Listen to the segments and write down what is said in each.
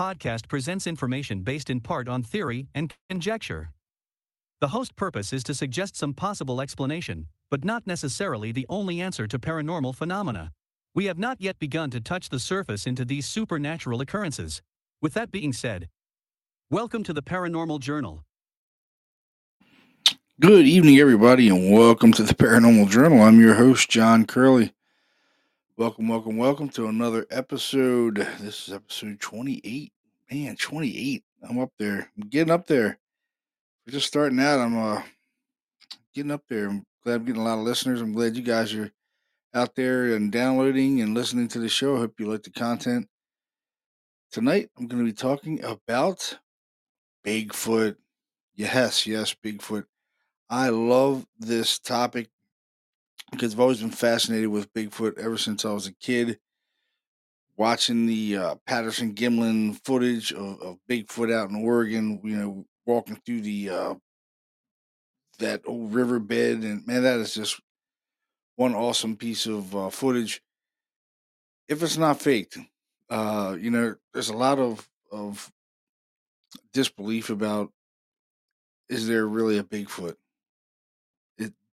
Podcast presents information based in part on theory and conjecture. The host purpose is to suggest some possible explanation, but not necessarily the only answer to paranormal phenomena. We have not yet begun to touch the surface into these supernatural occurrences. With that being said, welcome to the Paranormal Journal. Good evening, everybody, and welcome to the Paranormal Journal. I'm your host, John Curley. Welcome, welcome, welcome to another episode. This is episode 28. Man, 28. I'm up there. I'm getting up there. We're just starting out. I'm uh getting up there. I'm glad I'm getting a lot of listeners. I'm glad you guys are out there and downloading and listening to the show. I hope you like the content. Tonight, I'm going to be talking about Bigfoot. Yes, yes, Bigfoot. I love this topic because I've always been fascinated with Bigfoot ever since I was a kid. Watching the uh, Patterson Gimlin footage of, of Bigfoot out in Oregon, you know, walking through the uh, that old riverbed, and man, that is just one awesome piece of uh, footage. If it's not faked, uh, you know, there's a lot of of disbelief about is there really a Bigfoot?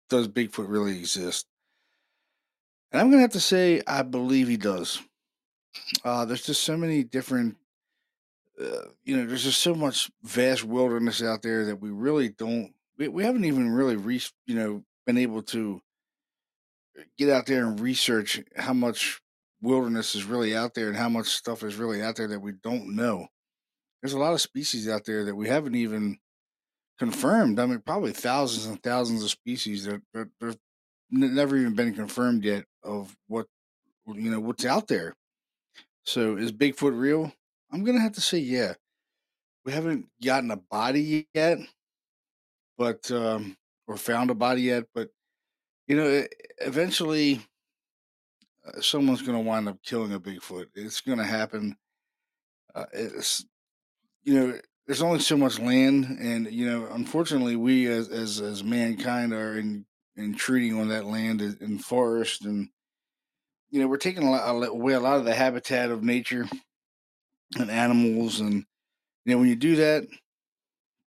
Does Bigfoot really exist? And I'm gonna have to say I believe he does. Uh, there's just so many different, uh, you know, there's just so much vast wilderness out there that we really don't, we, we haven't even really reached, you know, been able to get out there and research how much wilderness is really out there and how much stuff is really out there that we don't know. There's a lot of species out there that we haven't even confirmed. I mean, probably thousands and thousands of species that, that n- never even been confirmed yet of what you know what's out there. So is Bigfoot real? I'm gonna have to say yeah. We haven't gotten a body yet, but um, or found a body yet, but you know, eventually uh, someone's gonna wind up killing a Bigfoot. It's gonna happen. Uh, it's you know, there's only so much land, and you know, unfortunately, we as as as mankind are in intruding on that land and and forest, and you know, we're taking a lot- away a lot of the habitat of nature and animals, and you know, when you do that,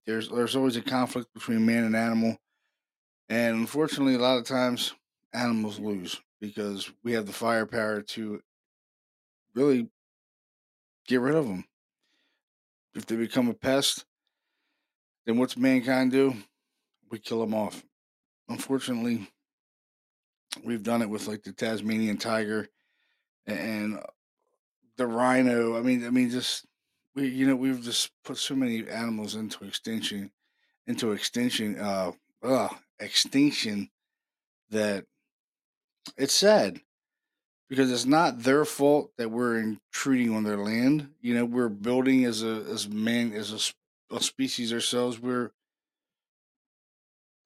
there's there's always a conflict between man and animal, and unfortunately, a lot of times animals lose because we have the firepower to really get rid of them. If they become a pest, then what's mankind do? We kill them off. Unfortunately, we've done it with like the Tasmanian tiger and the rhino. I mean, I mean, just we, you know, we've just put so many animals into extinction, into extinction, uh, uh extinction that it's sad because it's not their fault that we're intruding on their land. You know, we're building as a as man as a species ourselves. We're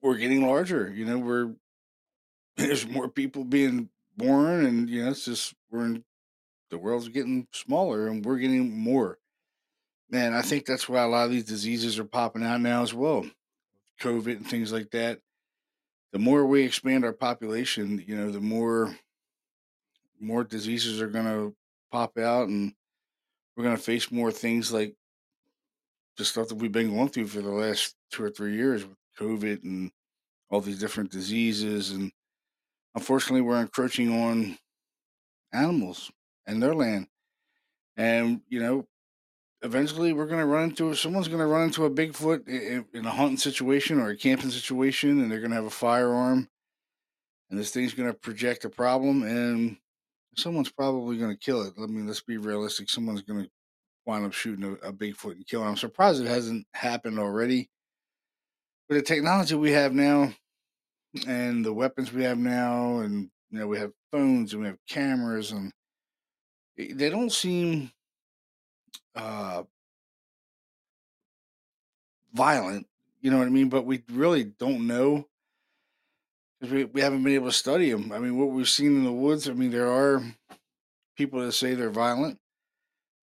we're getting larger. You know, we're there's more people being born, and you know, it's just we're in the world's getting smaller, and we're getting more. Man, I think that's why a lot of these diseases are popping out now as well. COVID and things like that. The more we expand our population, you know, the more more diseases are going to pop out, and we're going to face more things like the stuff that we've been going through for the last two or three years with COVID and all these different diseases. And unfortunately, we're encroaching on animals and their land. And, you know, eventually we're going to run into someone's going to run into a Bigfoot in, in a hunting situation or a camping situation, and they're going to have a firearm, and this thing's going to project a problem, and someone's probably going to kill it. I mean, let's be realistic. Someone's going to wind up shooting a, a Bigfoot and killing. I'm surprised it hasn't happened already. With the technology we have now, and the weapons we have now, and you know, we have phones and we have cameras, and eh, they don't seem uh, violent. You know what I mean? But we really don't know because we, we haven't been able to study them. I mean, what we've seen in the woods. I mean, there are people that say they're violent.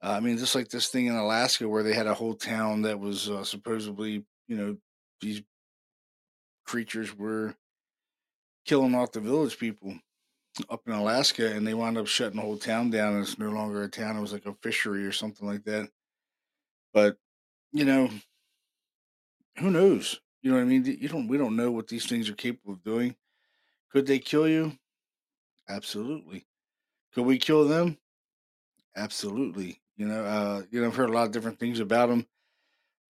Uh, I mean, just like this thing in Alaska where they had a whole town that was uh, supposedly, you know, these creatures were killing off the village people up in Alaska, and they wound up shutting the whole town down. And it's no longer a town; it was like a fishery or something like that. But you know, who knows? You know what I mean? You don't. We don't know what these things are capable of doing. Could they kill you? Absolutely. Could we kill them? Absolutely. You know, uh, you know, I've heard a lot of different things about them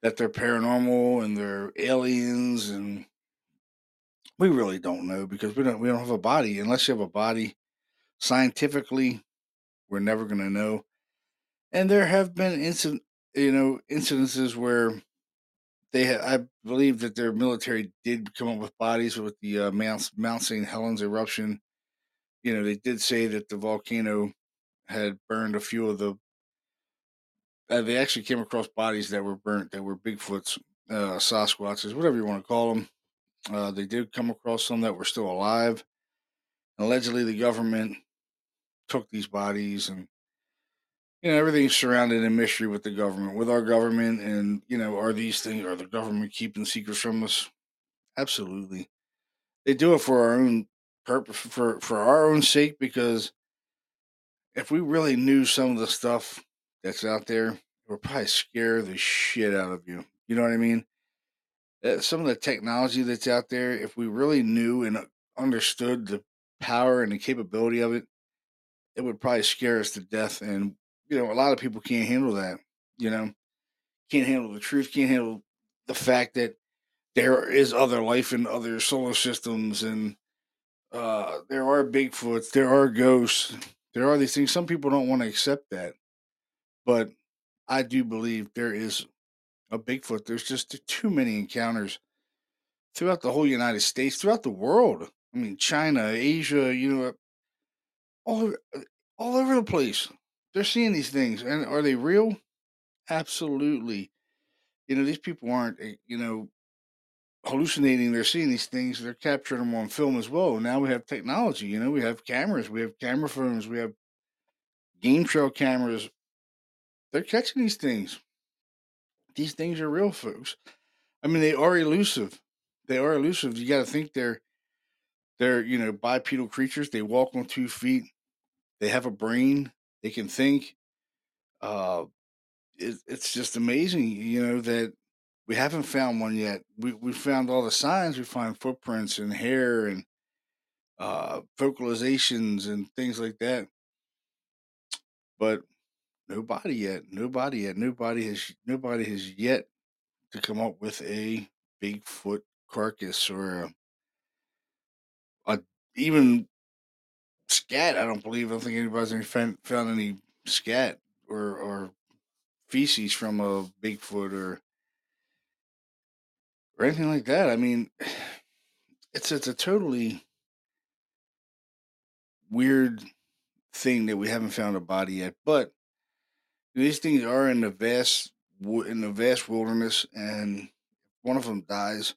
that they're paranormal and they're aliens, and we really don't know because we don't we don't have a body. Unless you have a body, scientifically, we're never going to know. And there have been incident, you know, incidences where they had, I believe that their military did come up with bodies with the uh, Mount Mount St. Helens eruption. You know, they did say that the volcano had burned a few of the. Uh, they actually came across bodies that were burnt that were Bigfoots, uh, Sasquatches, whatever you want to call them. Uh, they did come across some that were still alive. Allegedly, the government took these bodies and you know everything's surrounded in mystery with the government. With our government and you know are these things are the government keeping secrets from us? Absolutely. They do it for our own purpose for for our own sake because if we really knew some of the stuff that's out there it would probably scare the shit out of you. You know what i mean? Uh, some of the technology that's out there if we really knew and understood the power and the capability of it it would probably scare us to death and you know a lot of people can't handle that you know? Can't handle the truth can't handle the fact that there is other life in other solar systems and uh there are bigfoots there are ghosts there are these things. Some people don't want to accept that but i do believe there is a bigfoot. There's just too many encounters throughout the whole united states throughout the world. I mean china asia you know all all over the place they're seeing these things and are they real? Absolutely. You know these people aren't eh, you know hallucinating they're seeing these things they're capturing them on film as well. Now we have technology you know we have cameras we have camera phones we have game trail cameras. They're catching these things. These things are real folks. I mean they are elusive. They are elusive. You got to think they're they're you know bipedal creatures. They walk on two feet. They have a brain they can think uh it, it's just amazing you know that we haven't found one yet. We we found all the signs we find footprints and hair and uh vocalizations and things like that. But nobody yet nobody yet nobody has nobody has yet to come up with a bigfoot carcass or a, a even scat. I don't believe i don't think anybody's any found, found any scat or or feces from a bigfoot or or anything like that. I mean it's it's a totally weird thing that we haven't found a body yet but these things are in the vast in the vast wilderness and one of them dies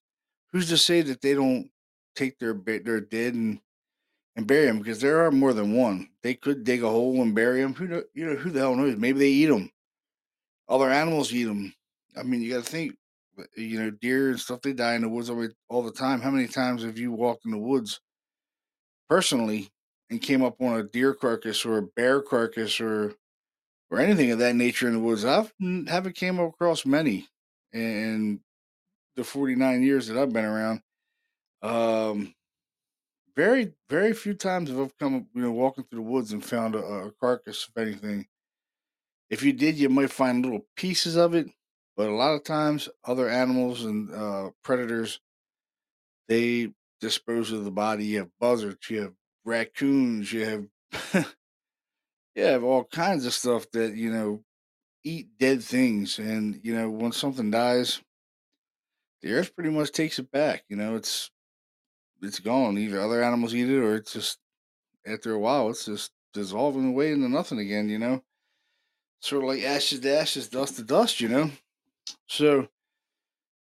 who's to say that they don't take their their dead and and bury them because there are more than one. They could dig a hole and bury them who you know who the hell knows? Maybe they eat them other animals eat them i mean you got to think you know deer and stuff they die in the woods all, all the time. How many times have you walked in the woods personally and came up on a deer carcass or a bear carcass or or anything of that nature in the woods. I've haven't came across many in the 49 years that I've been around. Um, very, very few times have I've come, you know, walking through the woods and found a, a carcass of anything. If you did, you might find little pieces of it, but a lot of times other animals and uh, predators, they dispose of the body. You have buzzards, you have raccoons, you have, you have all kinds of stuff that, you know, eat dead things. And, you know, when something dies, the earth pretty much takes it back. You know, it's it's gone. Either other animals eat it or it's just after a while it's just dissolving away into nothing again, you know. Sort of like ashes to ashes, dust to dust, you know. So,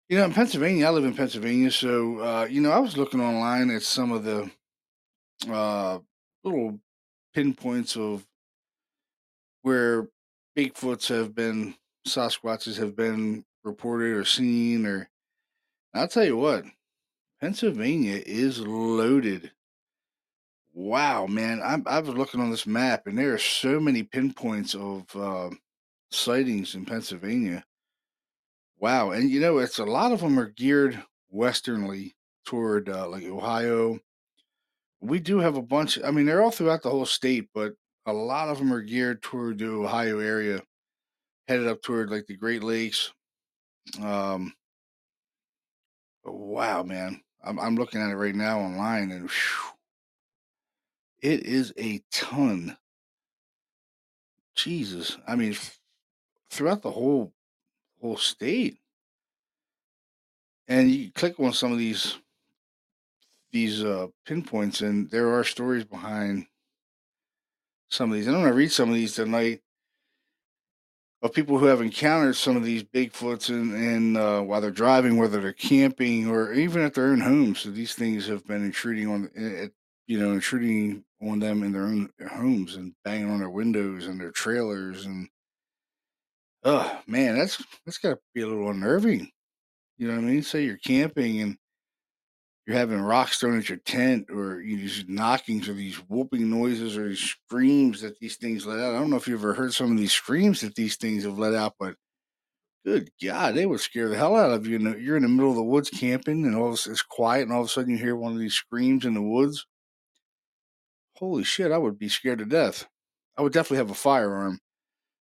you know, in Pennsylvania, I live in Pennsylvania, so uh, you know, I was looking online at some of the uh little pinpoints of where Bigfoots have been Sasquatches have been reported or seen or I'll tell you what, Pennsylvania is loaded. Wow, man! I, I was looking on this map, and there are so many pinpoints of uh, sightings in Pennsylvania. Wow, and you know, it's a lot of them are geared westernly toward uh, like Ohio. We do have a bunch. I mean, they're all throughout the whole state, but a lot of them are geared toward the Ohio area, headed up toward like the Great Lakes. Um, wow, man, I'm I'm looking at it right now online, and whew, it is a ton. Jesus, I mean, throughout the whole whole state. And you click on some of these these uh, pinpoints, and there are stories behind some of these. And I'm to read some of these tonight of people who have encountered some of these Bigfoots and, and uh, while they're driving, whether they're camping or even at their own homes. So these things have been intruding on, uh, you know, intruding on them in their own homes and banging on their windows and their trailers. And oh man, that's that's got to be a little unnerving. You know what I mean? Say you're camping and you're having rocks thrown at your tent or you these knockings or these whooping noises or these screams that these things let out. I don't know if you ever heard some of these screams that these things have let out, but good God, they would scare the hell out of you. You're in the middle of the woods camping and all this is quiet and all of a sudden you hear one of these screams in the woods. Holy shit, I would be scared to death. I would definitely have a firearm.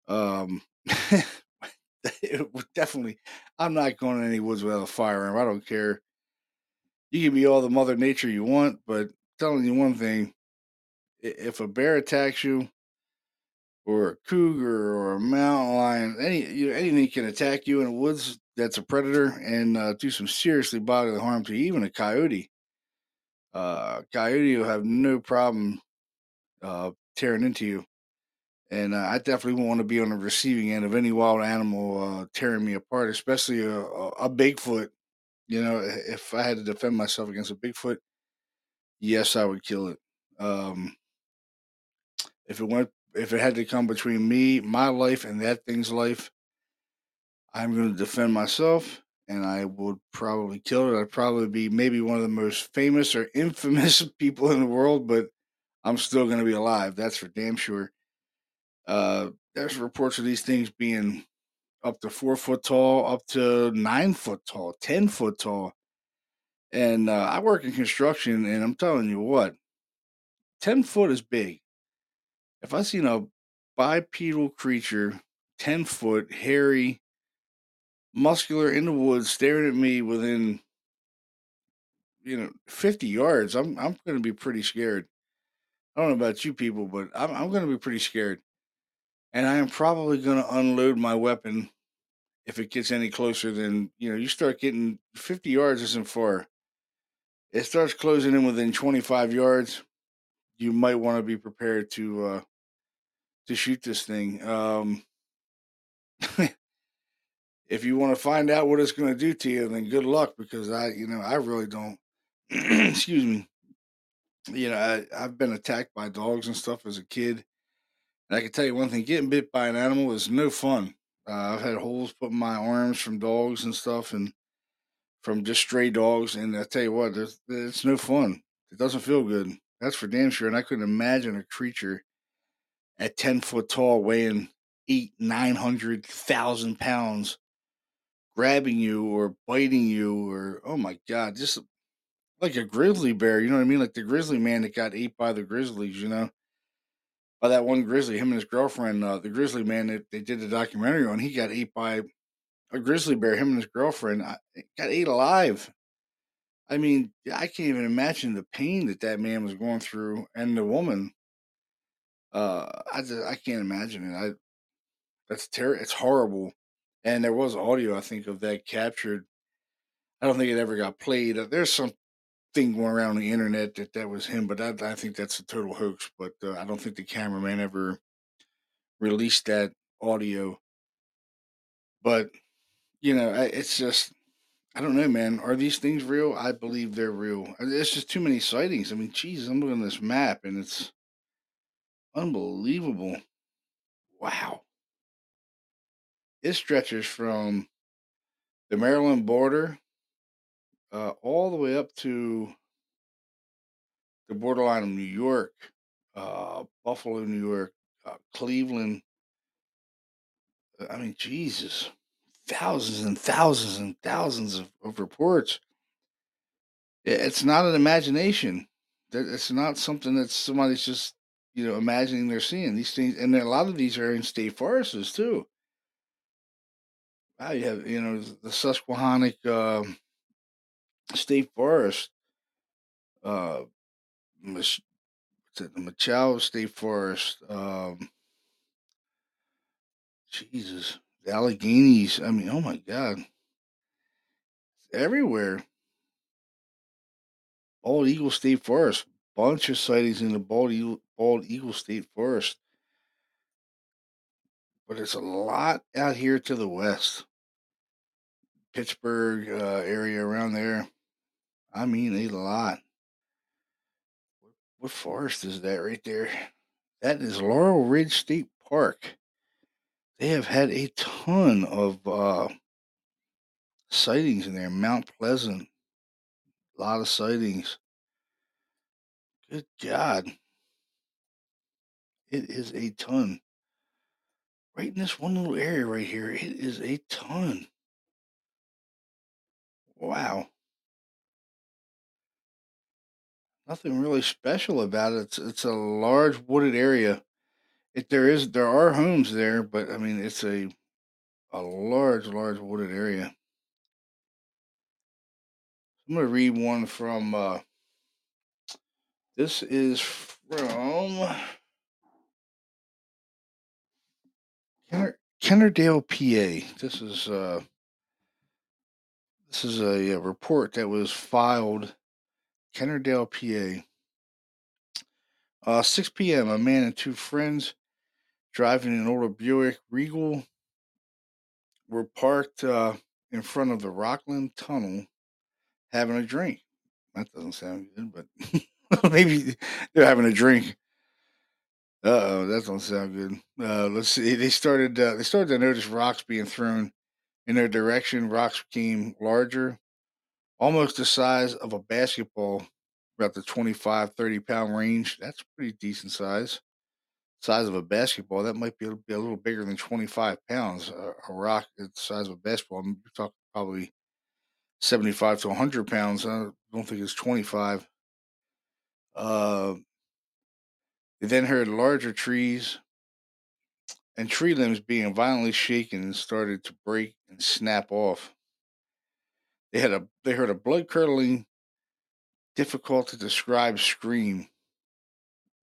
Um, it would definitely, I'm not going in any woods without a firearm. I don't care you can be all the mother nature you want, but telling you one thing, if a bear attacks you, or a cougar, or a mountain lion, any you know, anything can attack you in the woods that's a predator and uh, do some seriously bodily harm to you, even a coyote. Uh, coyote will have no problem uh, tearing into you. And uh, I definitely won't want to be on the receiving end of any wild animal uh, tearing me apart, especially a, a, a Bigfoot you know, if I had to defend myself against a Bigfoot, yes, I would kill it. Um, if it went, if it had to come between me, my life, and that thing's life, I'm going to defend myself, and I would probably kill it. I'd probably be maybe one of the most famous or infamous people in the world, but I'm still going to be alive. That's for damn sure. Uh, there's reports of these things being up to four foot tall, up to nine foot tall, ten foot tall. And uh, I work in construction, and I'm telling you what, 10 foot is big. If I seen a bipedal creature, 10 foot, hairy, muscular in the woods, staring at me within, you know, 50 yards, I'm, I'm going to be pretty scared. I don't know about you people, but I'm, I'm going to be pretty scared. And I am probably going to unload my weapon if it gets any closer than, you know, you start getting 50 yards isn't far it starts closing in within 25 yards, you might want to be prepared to uh, to shoot this thing. Um, if you want to find out what it's going to do to you, then good luck because I, you know, I really don't. excuse me. You know, I, I've been attacked by dogs and stuff as a kid. And I can tell you one thing: getting bit by an animal is no fun. Uh, I've had holes put in my arms from dogs and stuff, and from just stray dogs. And I tell you what, it's no fun. It doesn't feel good. That's for damn sure. And I couldn't imagine a creature at 10 foot tall, weighing eight, 900,000 pounds, grabbing you or biting you or, oh my God, just like a grizzly bear. You know what I mean? Like the grizzly man that got ate by the grizzlies, you know? By that one grizzly, him and his girlfriend, uh, the grizzly man that they did the documentary on, he got ate by a grizzly bear, him and his girlfriend, got ate alive. I mean, I can't even imagine the pain that that man was going through, and the woman. Uh, I just I can't imagine it. I that's terrible. It's horrible. And there was audio, I think, of that captured. I don't think it ever got played. Uh, there's some thing going around the internet that that was him, but I, I think that's a total hoax. But uh, I don't think the cameraman ever released that audio. But you know, it's just, I don't know, man. Are these things real? I believe they're real. It's just too many sightings. I mean, geez, I'm looking at this map and it's unbelievable. Wow. It stretches from the Maryland border uh, all the way up to the borderline of New York, uh, Buffalo, New York, uh, Cleveland. I mean, Jesus thousands and thousands and thousands of, of reports. It's not an imagination. It's not something that somebody's just you know imagining they're seeing these things, and a lot of these are in state forests too. Wow, you have you know the Susquehannock uh, State Forest, uh, Mich- the Michaux State Forest. Um, Jesus, the Alleghenies. I mean, oh my God, everywhere. Bald Eagle State Forest, bunch of sightings in the Bald Eagle, Bald Eagle State Forest. But it's a lot out here to the west. Pittsburgh uh, area around there. I mean, a lot. What forest is that right there? That is Laurel Ridge State Park. They have had a ton of uh, sightings in there. Mount Pleasant, a lot of sightings. Good God. It is a ton. Right in this one little area right here, it is a ton. Wow. Nothing really special about it. It's it's a large wooded area. It there is there are homes there, but I mean it's a a large, large wooded area. I'm gonna read one from uh this is from Kenner, Kennerdell, PA. This is uh this is a, a report that was filed Kennerdell, PA. Uh, 6 p.m. A man and two friends driving an older Buick Regal were parked uh, in front of the Rockland Tunnel having a drink. That doesn't sound good, but maybe they're having a drink. Oh, that doesn't sound good. Uh, let's see. They started. Uh, they started to notice rocks being thrown in their direction. Rocks became larger, almost the size of a basketball, about the 25, 30 pound range. That's pretty decent size. Size of a basketball. That might be a, be a little bigger than 25 pounds. Uh, a rock the size of a basketball. You're talking probably 75 to 100 pounds. I don't think it's 25. Uh, they then heard larger trees and tree limbs being violently shaken and started to break and snap off. They had a they heard a blood curdling, difficult to describe scream,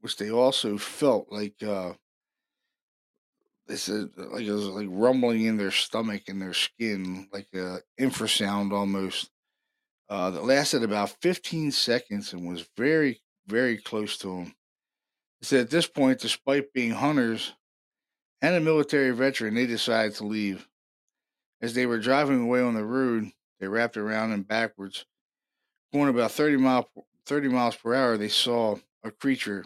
which they also felt like uh they said like it was like rumbling in their stomach and their skin, like a infrasound almost. Uh, that lasted about 15 seconds and was very, very close to them. They said at this point, despite being hunters and a military veteran, they decided to leave. As they were driving away on the road, they wrapped around and backwards. Going about 30, mile, 30 miles per hour, they saw a creature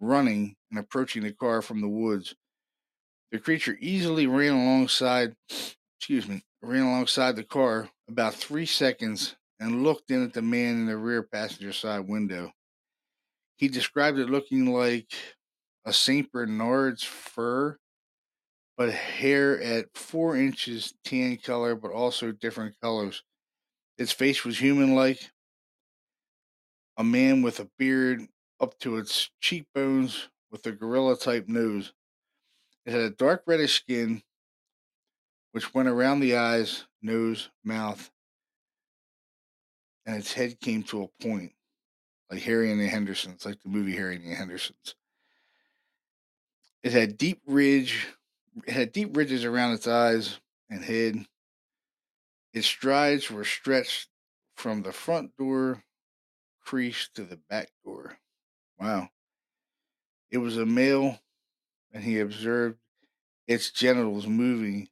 running and approaching the car from the woods. The creature easily ran alongside, excuse me, ran alongside the car about three seconds and looked in at the man in the rear passenger side window. He described it looking like a St. Bernard's fur, but hair at four inches tan color, but also different colors. Its face was human like, a man with a beard up to its cheekbones with a gorilla type nose. It had a dark reddish skin, which went around the eyes, nose, mouth, and its head came to a point, like Harry and the Hendersons, like the movie Harry and the Hendersons. It had deep ridge, had deep ridges around its eyes and head. Its strides were stretched from the front door crease to the back door. Wow. It was a male, and he observed its genitals moving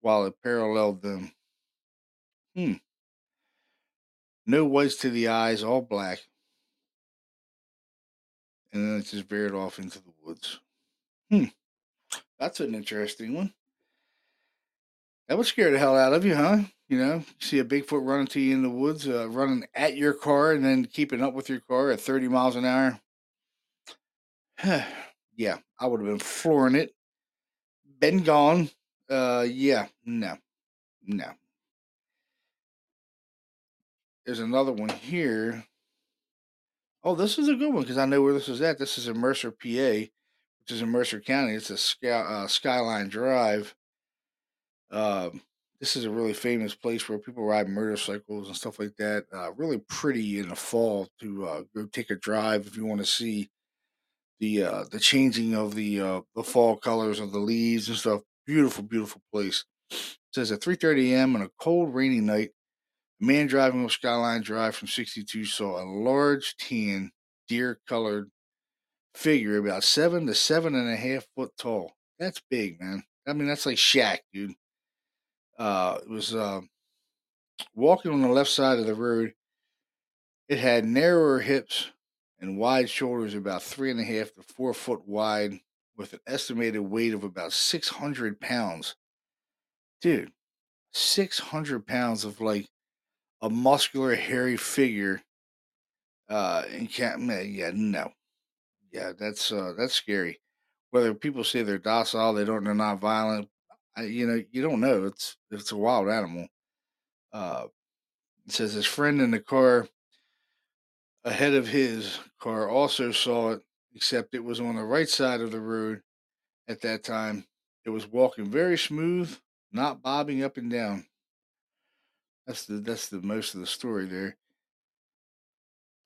while it paralleled them. Hmm. No whites to the eyes, all black. And then it just veered off into the woods. Hmm. That's an interesting one. That would scare the hell out of you, huh? You know, see a Bigfoot running to you in the woods, uh, running at your car, and then keeping up with your car at 30 miles an hour. yeah, I would have been flooring it. Been gone. Uh, yeah, no, no. There's another one here. Oh, this is a good one because I know where this is at. This is in Mercer, PA, which is in Mercer County. It's a sky, uh, Skyline Drive. Um, this is a really famous place where people ride motorcycles and stuff like that. Uh, really pretty in the fall to uh, go take a drive if you want to see the uh, the changing of the uh, the fall colors of the leaves and stuff. Beautiful, beautiful place. It says at 3:30 a.m. on a cold, rainy night, a man driving up Skyline Drive from 62 saw a large tan, deer-colored figure about seven to seven and a half foot tall. That's big, man. I mean, that's like Shaq, dude. Uh, it was uh, walking on the left side of the road. It had narrower hips and wide shoulders, about three and a half to four foot wide, with an estimated weight of about 600 pounds. Dude, 600 pounds of like a muscular, hairy figure. Uh, and can't, yeah, no. Yeah, that's, uh, that's scary. Whether people say they're docile, they don't, they're not violent. I, you know, you don't know. It's, it's a wild animal. Uh, it says his friend in the car ahead of his car also saw it, except it was on the right side of the road at that time. It was walking very smooth, not bobbing up and down. That's the that's the most of the story there.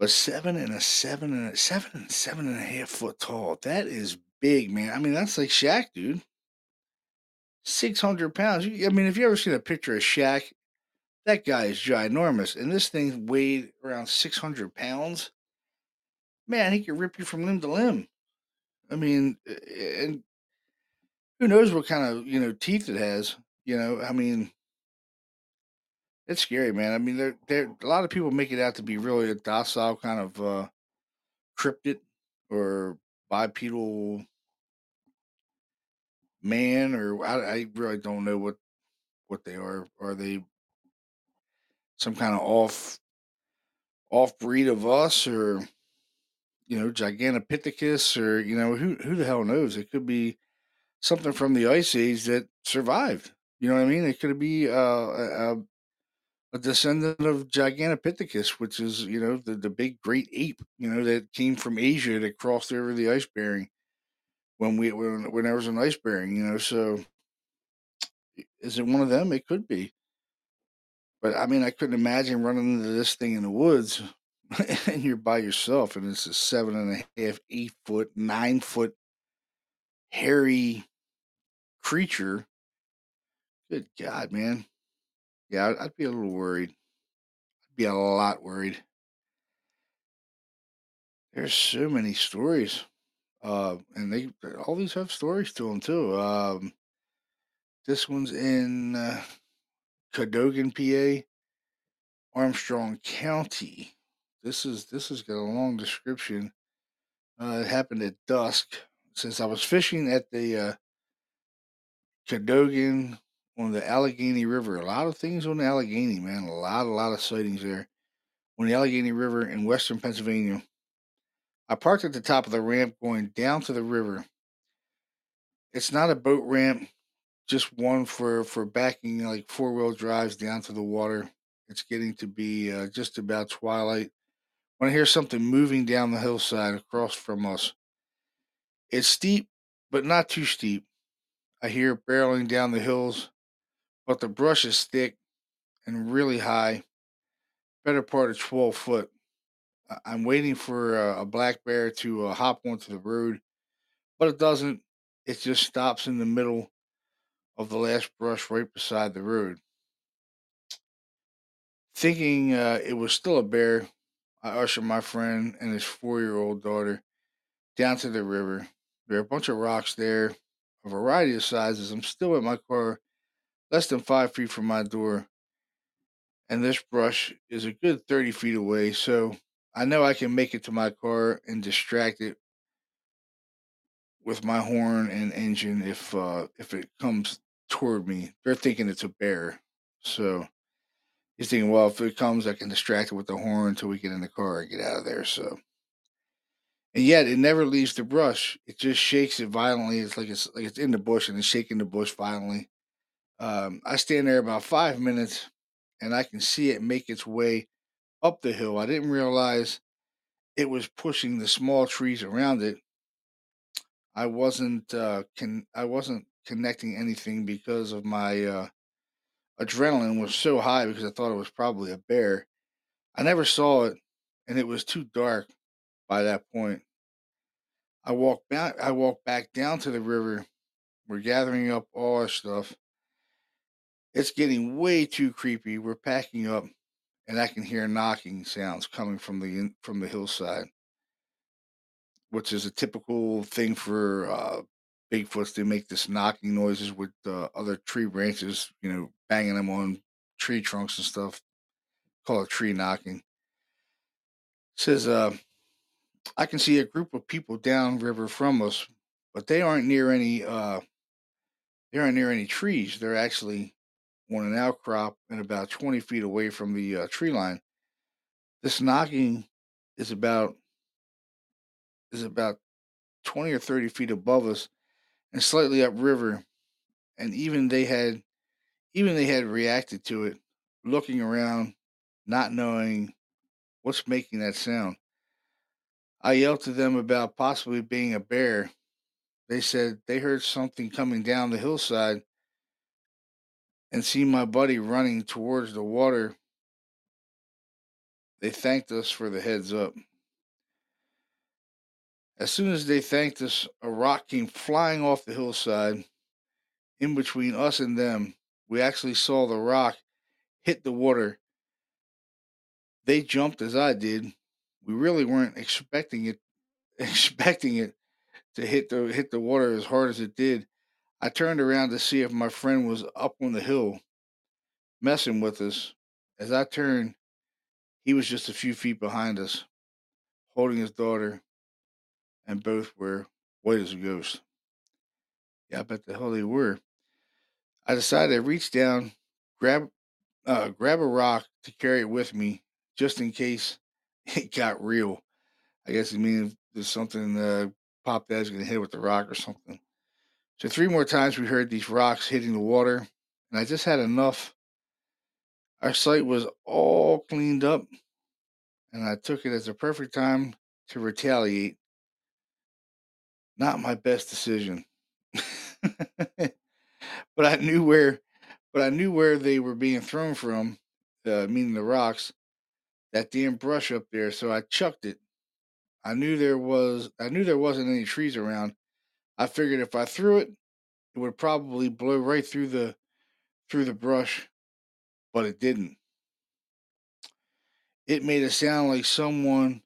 But seven and a seven and a seven and seven and a half foot tall. That is big, man. I mean, that's like Shaq, dude. Six hundred pounds. I mean, if you ever seen a picture of Shaq, that guy is ginormous, and this thing weighed around six hundred pounds. Man, he could rip you from limb to limb. I mean, and who knows what kind of you know teeth it has? You know, I mean, it's scary, man. I mean, there, there, a lot of people make it out to be really a docile kind of uh, cryptid or bipedal man, or I, I really don't know what what they are. Are they some kind of off off breed of us, or you know, Gigantopithecus, or you know, who who the hell knows? It could be something from the ice age that survived. You know what I mean? It could be uh, a, a descendant of Gigantopithecus, which is you know the, the big great ape, you know that came from Asia that crossed over the ice bearing when we when, when there was an ice bearing, you know. So is it one of them? It could be, but I mean, I couldn't imagine running into this thing in the woods and you're by yourself, and it's a seven and a half, eight foot, nine foot hairy creature. Good God, man. Yeah, I'd, be a little worried. I'd be a lot worried. There's so many stories, uh, and they all these have stories to them too. Um, this one's in uh, Cadogan, PA, Armstrong County. This is this has got a long description. Uh, it happened at dusk. Since I was fishing at the uh, Cadogan on the Allegheny River, a lot of things on the Allegheny, man. A lot, a lot of sightings there on the Allegheny River in western Pennsylvania. I parked at the top of the ramp going down to the river. It's not a boat ramp, just one for for backing like four wheel drives down to the water. It's getting to be uh, just about twilight when I hear something moving down the hillside across from us. It's steep, but not too steep. I hear it barreling down the hills, but the brush is thick and really high, better part of 12 foot. I'm waiting for a, black bear to uh, hop onto the road, but it doesn't. It just stops in the middle of the last brush right beside the road. Thinking uh, it was still a bear, I ushered my friend and his four year old daughter down to the river. There are a bunch of rocks there, a variety of sizes. I'm still in my car, less than five feet from my door, and this brush is a good 30 feet away. So I know I can make it to my car and distract it with my horn and engine if uh, if it comes toward me. They're thinking it's a bear, so he's thinking, well, if it comes, I can distract it with the horn until we get in the car and get out of there. So, and yet it never leaves the brush. It just shakes it violently. It's like it's like it's in the bush and it's shaking the bush violently. Um, I stand there about five minutes and I can see it make its way up the hill. I didn't realize it was pushing the small trees around it. I wasn't uh, can I wasn't connecting anything because of my uh, adrenaline was so high because I thought it was probably a bear. I never saw it, and it was too dark by that point. I walked back. I walked back down to the river. We're gathering up all our stuff. It's getting way too creepy. We're packing up, and I can hear knocking sounds coming from the from the hillside, which is a typical thing for uh, Bigfoots. They make this knocking noises with uh, other tree branches, you know, banging them on tree trunks and stuff. Call it tree knocking. It says, uh, I can see a group of people downriver from us, but they aren't near any. Uh, they aren't near any trees. They're actually on an outcrop and about 20 feet away from the uh, tree line. This knocking is about is about 20 or 30 feet above us and slightly upriver. And even they had even they had reacted to it, looking around, not knowing what's making that sound. I yelled to them about possibly being a bear. They said they heard something coming down the hillside and see my buddy running towards the water. They thanked us for the heads up. As soon as they thanked us, a rock came flying off the hillside in between us and them. We actually saw the rock hit the water. They jumped as I did. We really weren't expecting it expecting it to hit the hit the water as hard as it did. I turned around to see if my friend was up on the hill messing with us. As I turned, he was just a few feet behind us, holding his daughter, and both were white as a ghost. Yeah, I bet the hell they were. I decided to reach down, grab uh, grab a rock to carry it with me, just in case it got real. I guess it means there's something uh, Pop Dad's gonna hit with the rock or something. So three more times we heard these rocks hitting the water, and I just had enough. Our site was all cleaned up, and I took it as a perfect time to retaliate. Not my best decision. but I knew where but I knew where they were being thrown from, uh, meaning the rocks, that damn brush up there, so I chucked it. I knew there was I knew there wasn't any trees around. I figured if I threw it, it would probably blow right through the through the brush, but it didn't. It made a sound like someone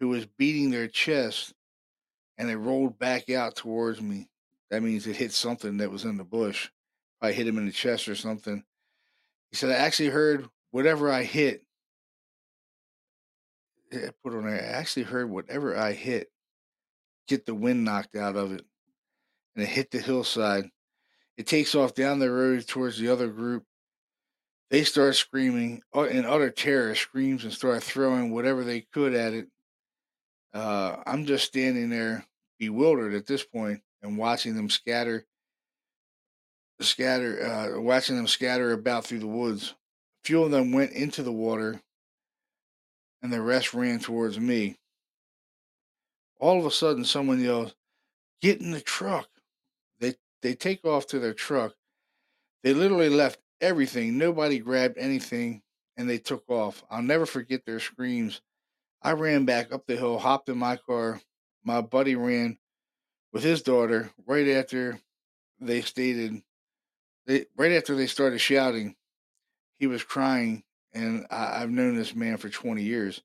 who was beating their chest and it rolled back out towards me. That means it hit something that was in the bush. I hit him in the chest or something. He said, I actually heard whatever I hit. I put on there. I actually heard whatever I hit get the wind knocked out of it. And it hit the hillside. It takes off down the road towards the other group. They start screaming in utter terror, screams, and start throwing whatever they could at it. Uh, I'm just standing there bewildered at this point and watching them scatter scatter, uh, watching them scatter about through the woods. A few of them went into the water, and the rest ran towards me. All of a sudden, someone yells, "Get in the truck!" They take off to their truck. They literally left everything. Nobody grabbed anything, and they took off. I'll never forget their screams. I ran back up the hill, hopped in my car. My buddy ran with his daughter right after they stated they right after they started shouting, he was crying, and I, I've known this man for 20 years.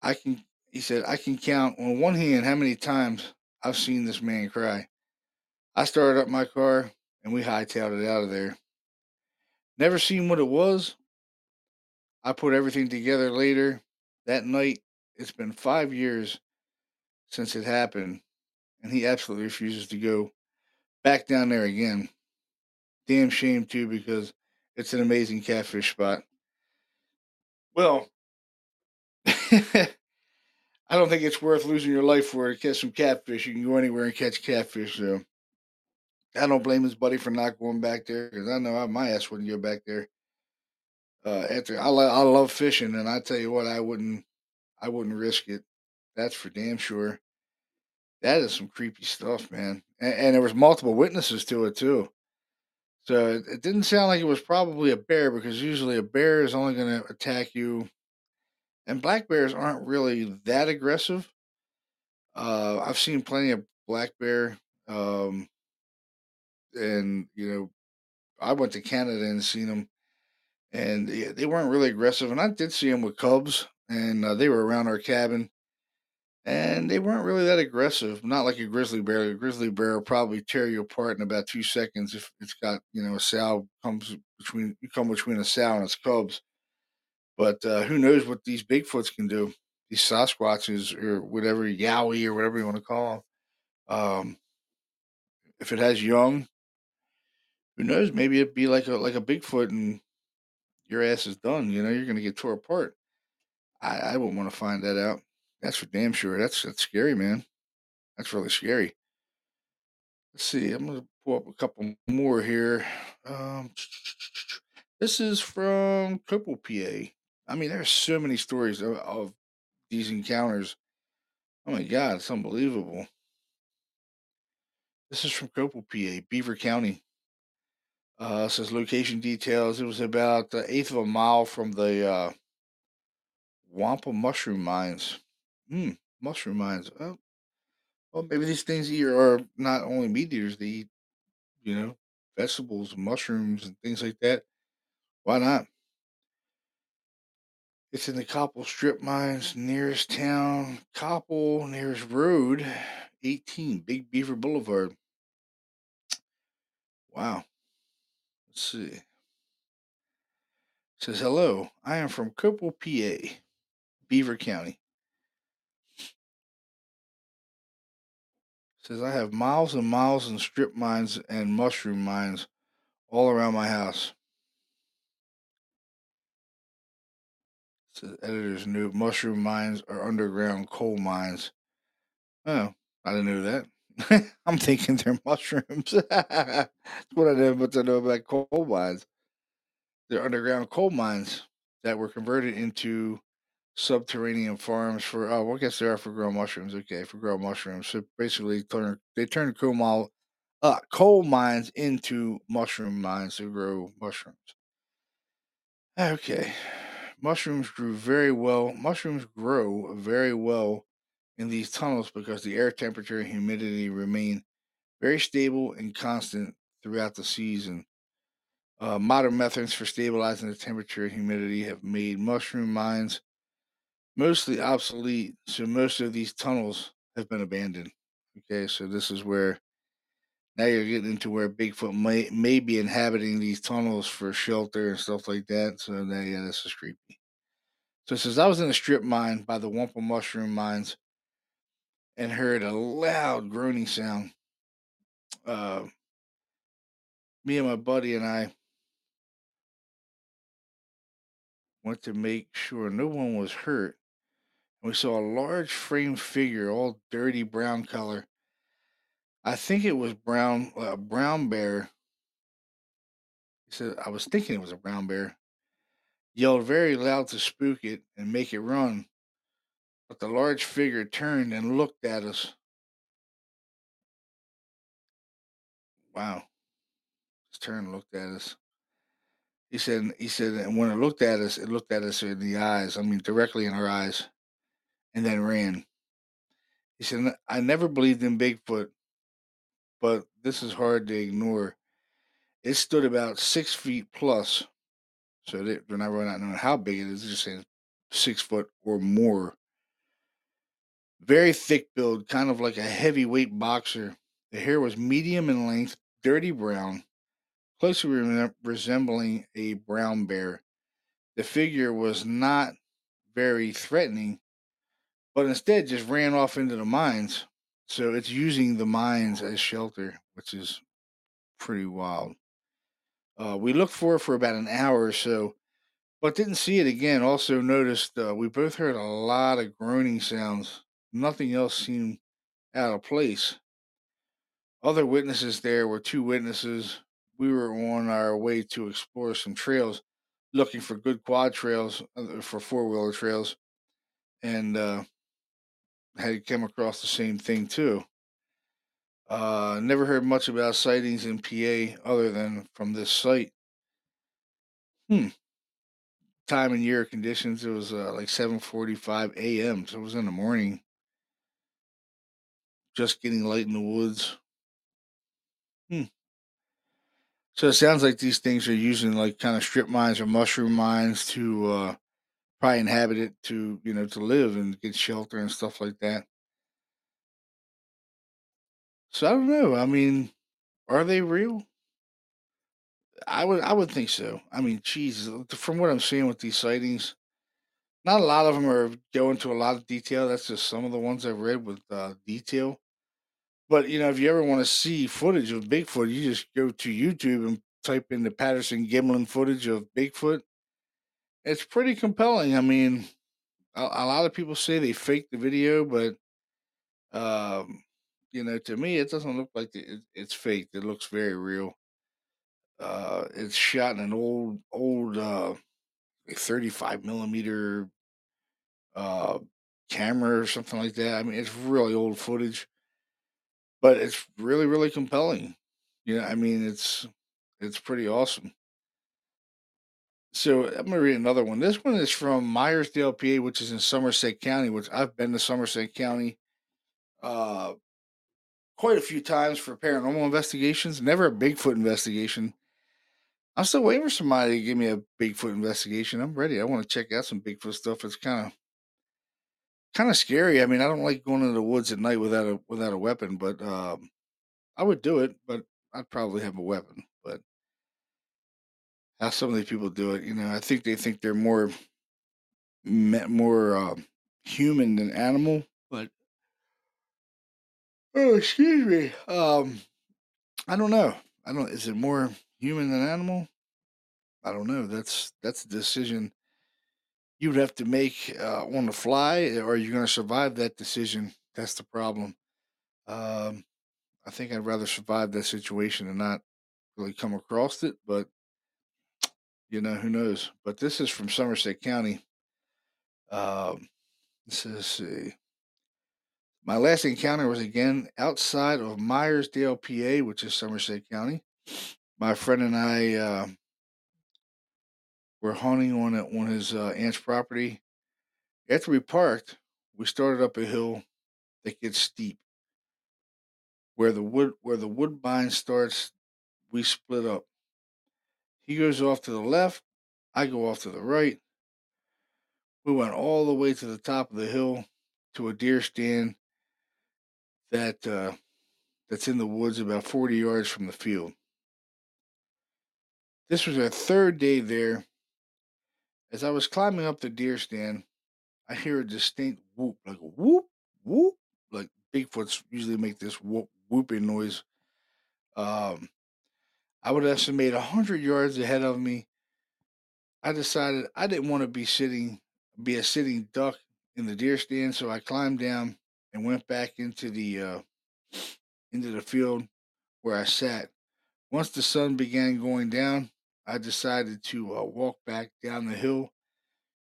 I can, he said, I can count on one hand how many times I've seen this man cry. I started up my car and we hightailed it out of there. Never seen what it was. I put everything together later. That night, it's been five years since it happened, and he absolutely refuses to go back down there again damn shame too because it's an amazing catfish spot. Well, I don't think it's worth losing your life for to catch some catfish. You can go anywhere and catch catfish. So I don't blame his buddy for not going back there because I know my ass wouldn't go back there. Uh, after I, lo- I love fishing, and I tell you what, I wouldn't, I wouldn't risk it. That's for damn sure. That is some creepy stuff, man. And, and there was multiple witnesses to it too. So it, it didn't sound like it was probably a bear because usually a bear is only going to attack you, and black bears aren't really that aggressive. Uh, I've seen plenty of black bear, um, and you know, I went to Canada and seen them, and they, they weren't really aggressive. And I did see them with cubs, and uh, they were around our cabin, and they weren't really that aggressive. Not like a grizzly bear. A grizzly bear will probably tear you apart in about two seconds if it's got you know a sow comes between you come between a sow and its cubs. But uh, who knows what these Bigfoots can do? These Sasquatches or whatever Yowie or whatever you want to call them. Um, if it has young, who knows? Maybe it'd be like a like a Bigfoot and your ass is done. You know, you're gonna get tore apart. I, I wouldn't want to find that out. That's for damn sure. That's that's scary, man. That's really scary. Let's see. I'm gonna pull up a couple more here. Um, this is from Koppel, PA. I mean, there's so many stories of, of these encounters. Oh my god, it's unbelievable. This is from Koppel, PA, Beaver County. Uh, says location details. It was about the eighth of a mile from the uh, Wampum mushroom mines. Hmm, mushroom mines. Oh, well, maybe these things eat are not only meat eaters; they eat, you know, vegetables, mushrooms, and things like that. Why not? It's in the Koppel Strip Mines, nearest town, Koppel, nearest road, 18, Big Beaver Boulevard. Wow. Let's see. Says, hello, I am from Koppel, PA, Beaver County. Says, I have miles and miles and strip mines and mushroom mines all around my house. Says, editor's note, mushroom mines are underground coal mines. Oh, I didn't know that. I'm thinking they're mushrooms. That's what I know, but I know about coal mines. They're underground coal mines that were converted into subterranean farms for oh, well, I guess they are for growing mushrooms. Okay, for growing mushrooms. So basically, turn they turn coal mine, uh, coal mines into mushroom mines to grow mushrooms. Okay, mushrooms grew very well. Mushrooms grow very well in these tunnels because the air temperature and humidity remain very stable and constant throughout the season. Uh, modern methods for stabilizing the temperature and humidity have made mushroom mines mostly obsolete. So most of these tunnels have been abandoned. Okay, so this is where now you're getting into where Bigfoot may may be inhabiting these tunnels for shelter and stuff like that. So now, yeah, this is creepy. So it says I was in a strip mine by the Wampum mushroom mines and heard a loud groaning sound. Uh, me and my buddy and I went to make sure no one was hurt. We saw a large framed figure, all dirty brown color. I think it was brown, a uh, brown bear. He said, I was thinking it was a brown bear. Yelled very loud to spook it and make it run. But the large figure turned and looked at us. Wow. Turned and looked at us. He said, he said, and when it looked at us, it looked at us in the eyes. I mean, directly in our eyes, and then ran. He said, I never believed in Bigfoot, but this is hard to ignore. It stood about six feet plus. So they, are not really not knowing how big it is, just saying six foot or more. Very thick build, kind of like a heavyweight boxer. The hair was medium in length, dirty brown, closely re- resembling a brown bear. The figure was not very threatening, but instead just ran off into the mines. So it's using the mines as shelter, which is pretty wild. Uh, we looked for it for about an hour or so, but didn't see it again. Also noticed uh, we both heard a lot of groaning sounds. Nothing else seemed out of place. Other witnesses there were two witnesses. We were on our way to explore some trails, looking for good quad trails uh, for four wheeler trails, and uh, had come across the same thing too. Uh, never heard much about sightings in PA other than from this site. Hmm. Time and year conditions. It was uh, like 7:45 a.m. So it was in the morning. Just getting light in the woods. Hmm. So it sounds like these things are using like kind of strip mines or mushroom mines to uh, probably inhabit it to you know to live and get shelter and stuff like that. So I don't know. I mean, are they real? I would I would think so. I mean, Jesus, from what I'm seeing with these sightings, not a lot of them are going to a lot of detail. That's just some of the ones I've read with uh, detail. But you know, if you ever want to see footage of Bigfoot, you just go to YouTube and type in the Patterson Gimlin footage of Bigfoot. It's pretty compelling. I mean, a, a lot of people say they faked the video, but um, you know, to me, it doesn't look like it, it's faked. It looks very real. Uh, it's shot in an old, old, uh, 35 millimeter uh, camera or something like that. I mean, it's really old footage, but it's really, really compelling. You know, I mean, it's it's pretty awesome. So I'm gonna read another one. This one is from Meyersdale, PA, which is in Somerset County. Which I've been to Somerset County uh, quite a few times for paranormal investigations. Never a Bigfoot investigation. I'm still waiting for somebody to give me a Bigfoot investigation. I'm ready. I want to check out some Bigfoot stuff. It's kind of kind of scary. I mean, I don't like going into the woods at night without a without a weapon, but um, I would do it. But I'd probably have a weapon. But how some of these people do it, you know, I think they think they're more more uh, human than animal. But oh, excuse me. Um, I don't know. I don't. Is it more human and animal? I don't know. That's that's a decision you would have to make uh, on the fly, or you're going to survive that decision. That's the problem. Um, I think I'd rather survive that situation and not really come across it, but you know, who knows? But this is from Somerset County. Um, this is a, my last encounter was again outside of Meyersdale, PA, which is Somerset County. My friend and I uh, were hunting on it on his uh, aunt's property. After we parked, we started up a hill that gets steep. Where the wood where the woodbine starts, we split up. He goes off to the left, I go off to the right. We went all the way to the top of the hill to a deer stand that uh, that's in the woods about 40 yards from the field. This was our third day there. As I was climbing up the deer stand, I hear a distinct whoop, like a whoop, whoop, like Bigfoots usually make this whoop, whooping noise. Um, I would estimate a hundred yards ahead of me. I decided I didn't want to be sitting, be a sitting duck in the deer stand, so I climbed down and went back into the uh, into the field where I sat. Once the sun began going down, I decided to uh, walk back down the hill.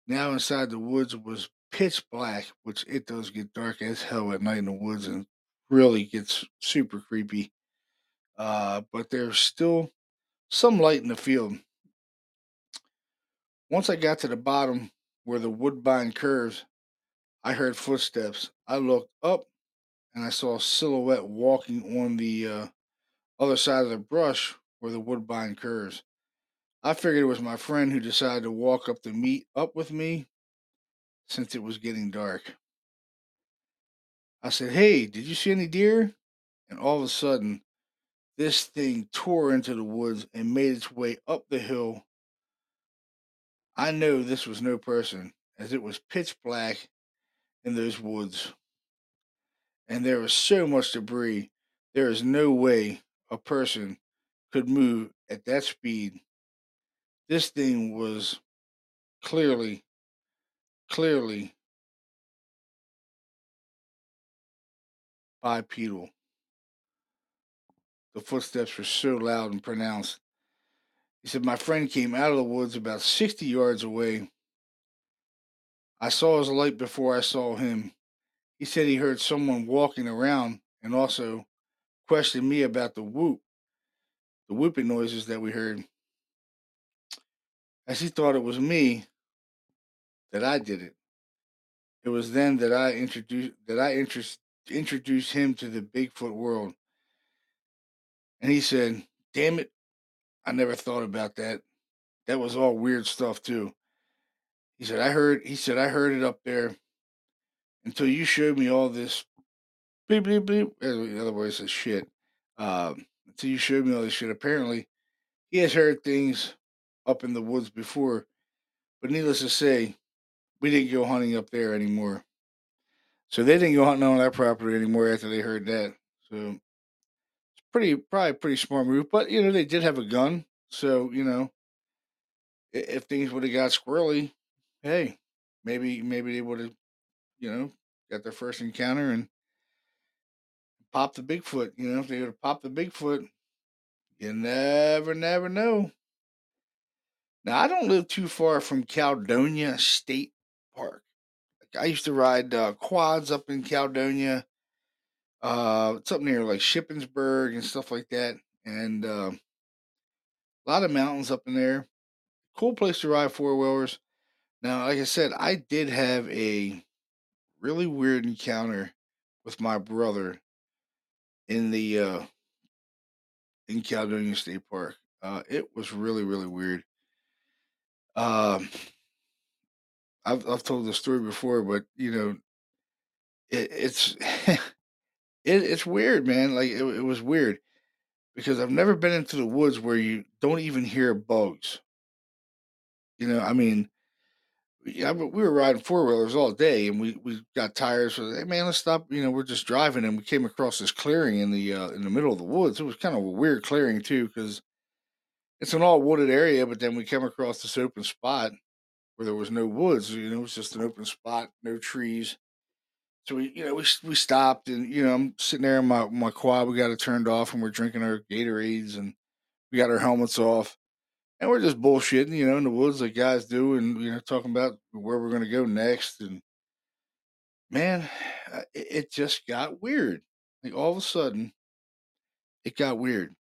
Now inside the woods was pitch black, which it does get dark as hell at night in the woods and really gets super creepy. Uh, but there's still some light in the field. Once I got to the bottom where the woodbine curves, I heard footsteps. I looked up and I saw a silhouette walking on the uh, other side of the brush where the woodbine curves. I figured it was my friend who decided to walk up to meet up with me since it was getting dark. I said, Hey, did you see any deer? And all of a sudden, this thing tore into the woods and made its way up the hill. I know this was no person, as it was pitch black in those woods. And there was so much debris, there is no way a person could move at that speed. This thing was clearly, clearly bipedal. the footsteps were so loud and pronounced. He said, My friend came out of the woods about 60 yards away. I saw his light before I saw him. He said he heard someone walking around and also questioned me about the whoop, the whooping noises that we heard. As he thought it was me that I did it. It was then that I introduced that I interest, introduced him to the Bigfoot world. And he said, Damn it, I never thought about that. That was all weird stuff too. He said, I heard he said, I heard it up there until you showed me all this bleep bleep bleep. In other words, it's shit. Um, until you showed me all this shit. Apparently, he has heard things up in the woods before, but needless to say, we didn't go hunting up there anymore. So they didn't go hunting on that property anymore after they heard that. So it's pretty, probably pretty smart move. But you know, they did have a gun, so you know, if things would have got squirrely, hey, maybe maybe they would have, you know, got their first encounter and popped the Bigfoot. You know, if they would have popped the Bigfoot, you never, never know. Now I don't live too far from Caledonia State Park. Like, I used to ride uh, quads up in Caledonia. Uh, it's up near like Shippensburg and stuff like that, and uh, a lot of mountains up in there. Cool place to ride four wheelers. Now, like I said, I did have a really weird encounter with my brother in the uh, in Caledonia State Park. Uh, it was really really weird. Um, I've I've told this story before, but you know, it, it's it, it's weird, man. Like it, it was weird because I've never been into the woods where you don't even hear bugs. You know, I mean, yeah, but we were riding four wheelers all day, and we, we got tires. So, hey man, let's stop. You know, we're just driving, and we came across this clearing in the uh, in the middle of the woods. It was kind of a weird clearing too, because it's an all wooded area. But then we came across this open spot where there was no woods. You know, it was just an open spot, no trees. So we, you know, we we stopped, and you know, I'm sitting there in my my quad. We got it turned off, and we're drinking our Gatorades, and we got our helmets off and we're just bullshitting, you know, in the woods like guys do, and you know, talking about where we're to go next. And man, it, it just got weird. Like all of a sudden, it got weird.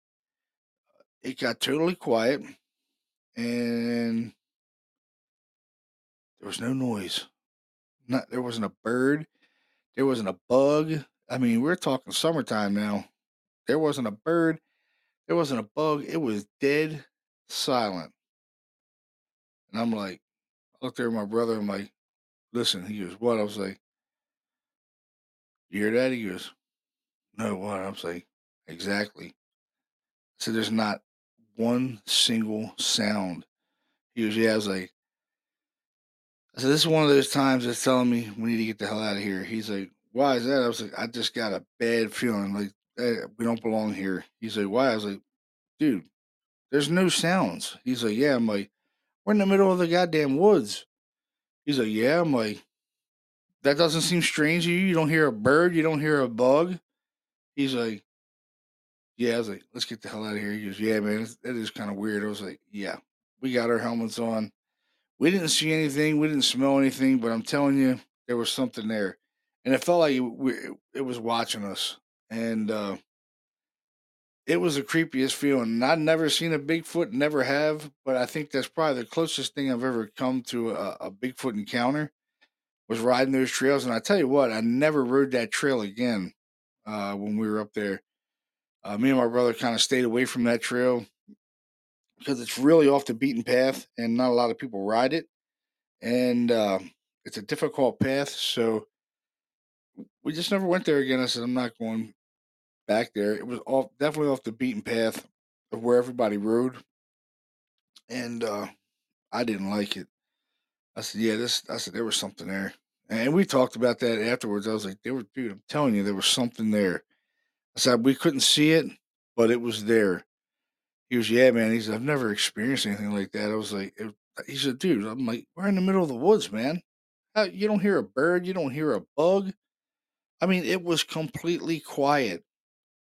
It got totally quiet, and there was no noise. Not there wasn't a bird. There wasn't a bug. I mean, we're talking summertime now. There wasn't a bird. There wasn't a bug. It was dead silent. And I'm like, I looked there at my brother. I'm like, listen. He goes, what? I was like, you hear that? He goes, no, what? I was like, exactly. I said, there's not one single sound. He. I was like, I said, this is one of those times that's telling me we need to get the hell out of here. He's like, why is that? I was like, I just got a bad feeling like hey, we don't belong here. He's like, why? I was like, dude, there's no sounds. He's like, yeah. I'm like, we're in the middle of the goddamn woods. He's like, yeah. I'm like, that doesn't seem strange to you. You don't hear a bird. You don't hear a bug. He's like, yeah. I was like, let's get the hell out of here. He goes, yeah, man, that is kind of weird. I was like, yeah, we got our helmets on. We didn't see anything. We didn't smell anything, but I'm telling you, there was something there. And it felt like it, was watching us. And, uh, it was the creepiest feeling. I've never seen a Bigfoot, never have, but I think that's probably the closest thing I've ever come to a, a Bigfoot encounter was riding those trails. And I tell you what, I never rode that trail again uh, when we were up there. Uh, me and my brother kind of stayed away from that trail because it's really off the beaten path and not a lot of people ride it. And uh, it's a difficult path. So we just never went there again. I said, I'm not going back there. It was off definitely off the beaten path of where everybody rode, and uh, I didn't like it. I said, "Yeah, this." I said there was something there, and we talked about that afterwards. I was like, "There was, dude. I'm telling you, there was something there." I said we couldn't see it, but it was there. He was, "Yeah, man." He said, "I've never experienced anything like that." I was like, it, "He said, dude, I'm like, we're in the middle of the woods, man. You don't hear a bird, you don't hear a bug. I mean, it was completely quiet."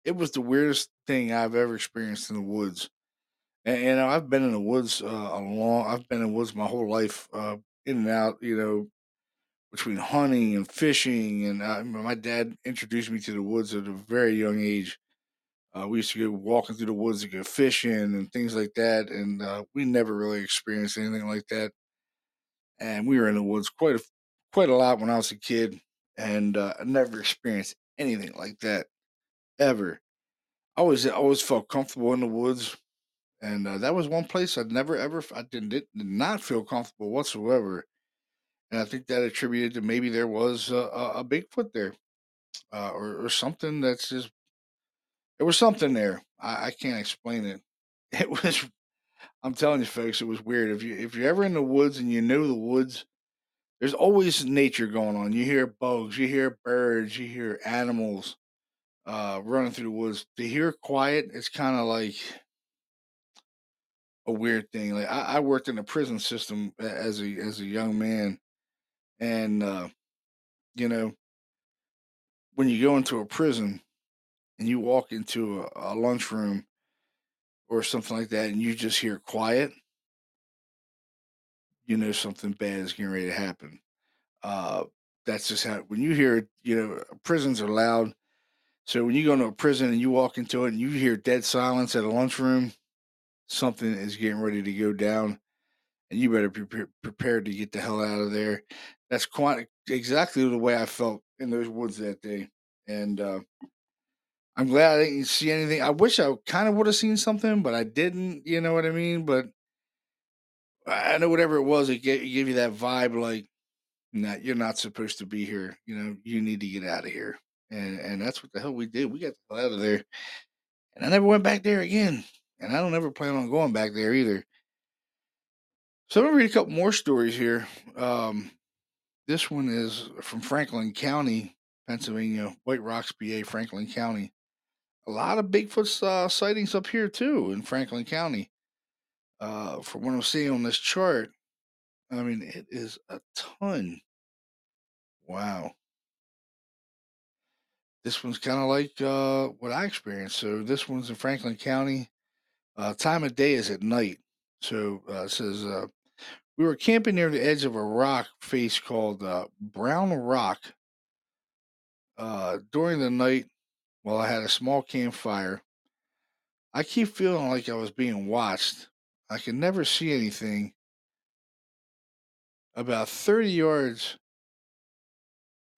it was the weirdest thing I've ever experienced in the woods. And, and I've been in the woods uh, a long. I've been in the woods my whole life, uh, in and out. You know, between hunting and fishing, and uh, my dad introduced me to the woods at a very young age. Uh, we used to go walking through the woods to go fishing and things like that, and uh, we never really experienced anything like that. And we were in the woods quite a quite a lot when I was a kid, and uh, I never experienced anything like that ever. I always I always felt comfortable in the woods, and uh, that was one place I'd never ever I did, did not feel comfortable whatsoever. And I think that attributed to maybe there was a, a, Bigfoot there, uh, or, or something that's just there was something there. I, I can't explain it. It was I'm telling you, folks, it was weird. If you if you're ever in the woods and you know the woods, there's always nature going on. You hear bugs, you hear birds, you hear animals uh, running through the woods. To hear quiet, it's kind of like a weird thing. Like I, I, worked in the prison system as a as a young man, and uh, you know, when you go into a prison and you walk into a, a lunchroom or something like that, and you just hear quiet, you know something bad is getting ready to happen. Uh, that's just how when you hear you know prisons are loud. So when you go into a prison and you walk into it and you hear dead silence at a lunchroom, something is getting ready to go down, and you better be pre- prepared to get the hell out of there. That's quite exactly the way I felt in those woods that day, and uh, I'm glad I didn't see anything. I wish I kind of would have seen something, but I didn't. You know what I mean? But I know whatever it was, it gave, you that vibe like, nah, you're not supposed to be here. You know, you need to get out of here. And and that's what the hell we did. We got the hell out of there. And I never went back there again. And I don't ever plan on going back there either. So I'm gonna read a couple more stories here. Um, this one is from Franklin County, Pennsylvania, White Rocks, PA, Franklin County. A lot of Bigfoot uh, sightings up here too in Franklin County. Uh, from what I'm seeing on this chart, I mean it is a ton. Wow. This one's kind of like uh, what I experienced. So this one's in Franklin County. Uh, time of day is at night. So uh, it says uh, we were camping near the edge of a rock face called uh, Brown Rock. Uh, during the night, while I had a small campfire, I keep feeling like I was being watched. I could never see anything. About 30 yards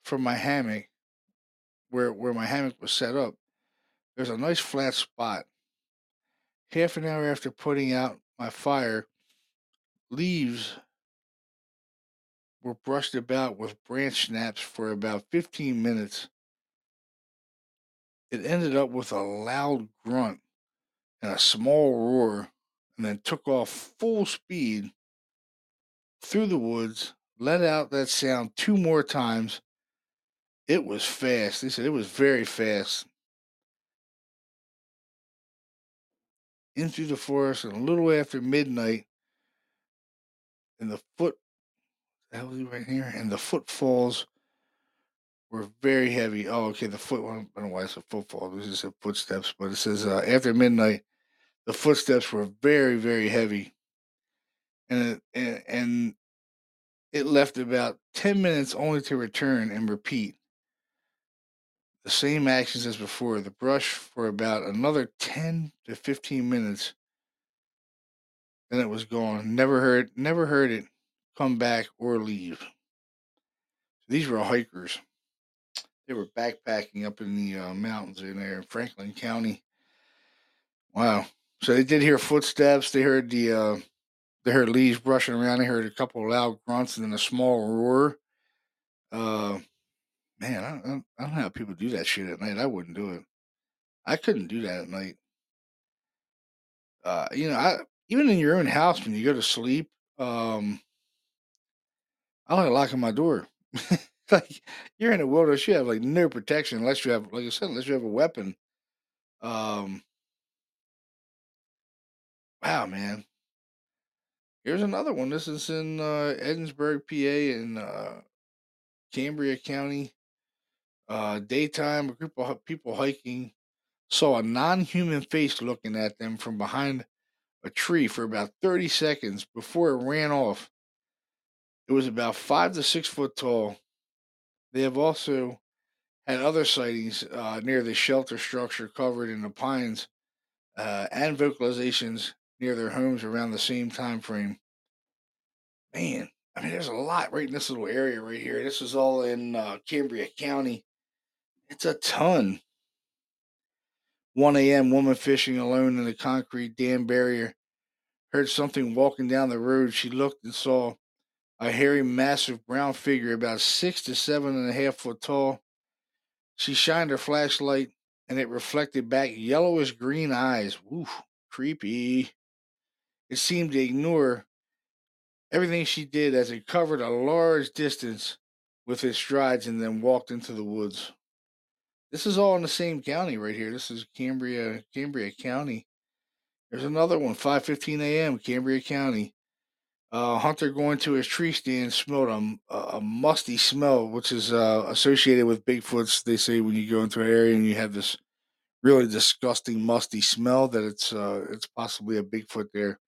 from my hammock, where, where my hammock was set up, there's a nice flat spot. Half an hour after putting out my fire, leaves were brushed about with branch snaps for about 15 minutes. It ended up with a loud grunt and a small roar, and then took off full speed through the woods, let out that sound two more times. It was fast. They said it was very fast. Into the forest, and a little after midnight, and the foot that was right here, and the footfalls were very heavy. Oh, okay. The foot. I don't know why it's a footfall. This is a footsteps, but it says uh, after midnight, the footsteps were very, very heavy, and it, and, and it left about ten minutes only to return and repeat the same actions as before. The brush for about another ten to fifteen minutes, then it was gone. Never heard, never heard it come back or leave. These were hikers. They were backpacking up in the uh, mountains in there in Franklin County. Wow. So they did hear footsteps. They heard the uh, they heard leaves brushing around. They heard a couple of loud grunts and then a small roar. Uh, man, I, I, I don't know how people do that shit at night. I wouldn't do it. I couldn't do that at night. Uh, you know, I even in your own house when you go to sleep, um, I like locking my door. like you're in the wilderness, you have like no protection unless you have, like I said, unless you have a weapon. Um, wow, man. Here's another one. This is in uh, Ebensburg, PA, in uh, Cambria County. Uh, daytime, a group of people hiking saw a non human face looking at them from behind a tree for about 30 seconds before it ran off. It was about five to six foot tall. They have also had other sightings uh, near the shelter structure covered in the pines uh, and vocalizations near their homes around the same time frame. Man, I mean, there's a lot right in this little area right here. This is all in uh, Cambria County. It's a ton. 1 a.m. Woman fishing alone in the concrete dam barrier heard something walking down the road. She looked and saw a hairy, massive brown figure about six to seven and a half foot tall. She shined her flashlight and it reflected back yellowish green eyes. Oof, creepy. It seemed to ignore everything she did as it covered a large distance with its strides and then walked into the woods. This is all in the same county right here. This is Cambria, Cambria County. There's another one, 5:15 a.m., Cambria County. Uh, hunter going to his tree stand smelled a, a musty smell, which is uh, associated with Bigfoots. They say when you go into an area and you have this really disgusting musty smell, that it's uh, it's possibly a Bigfoot there.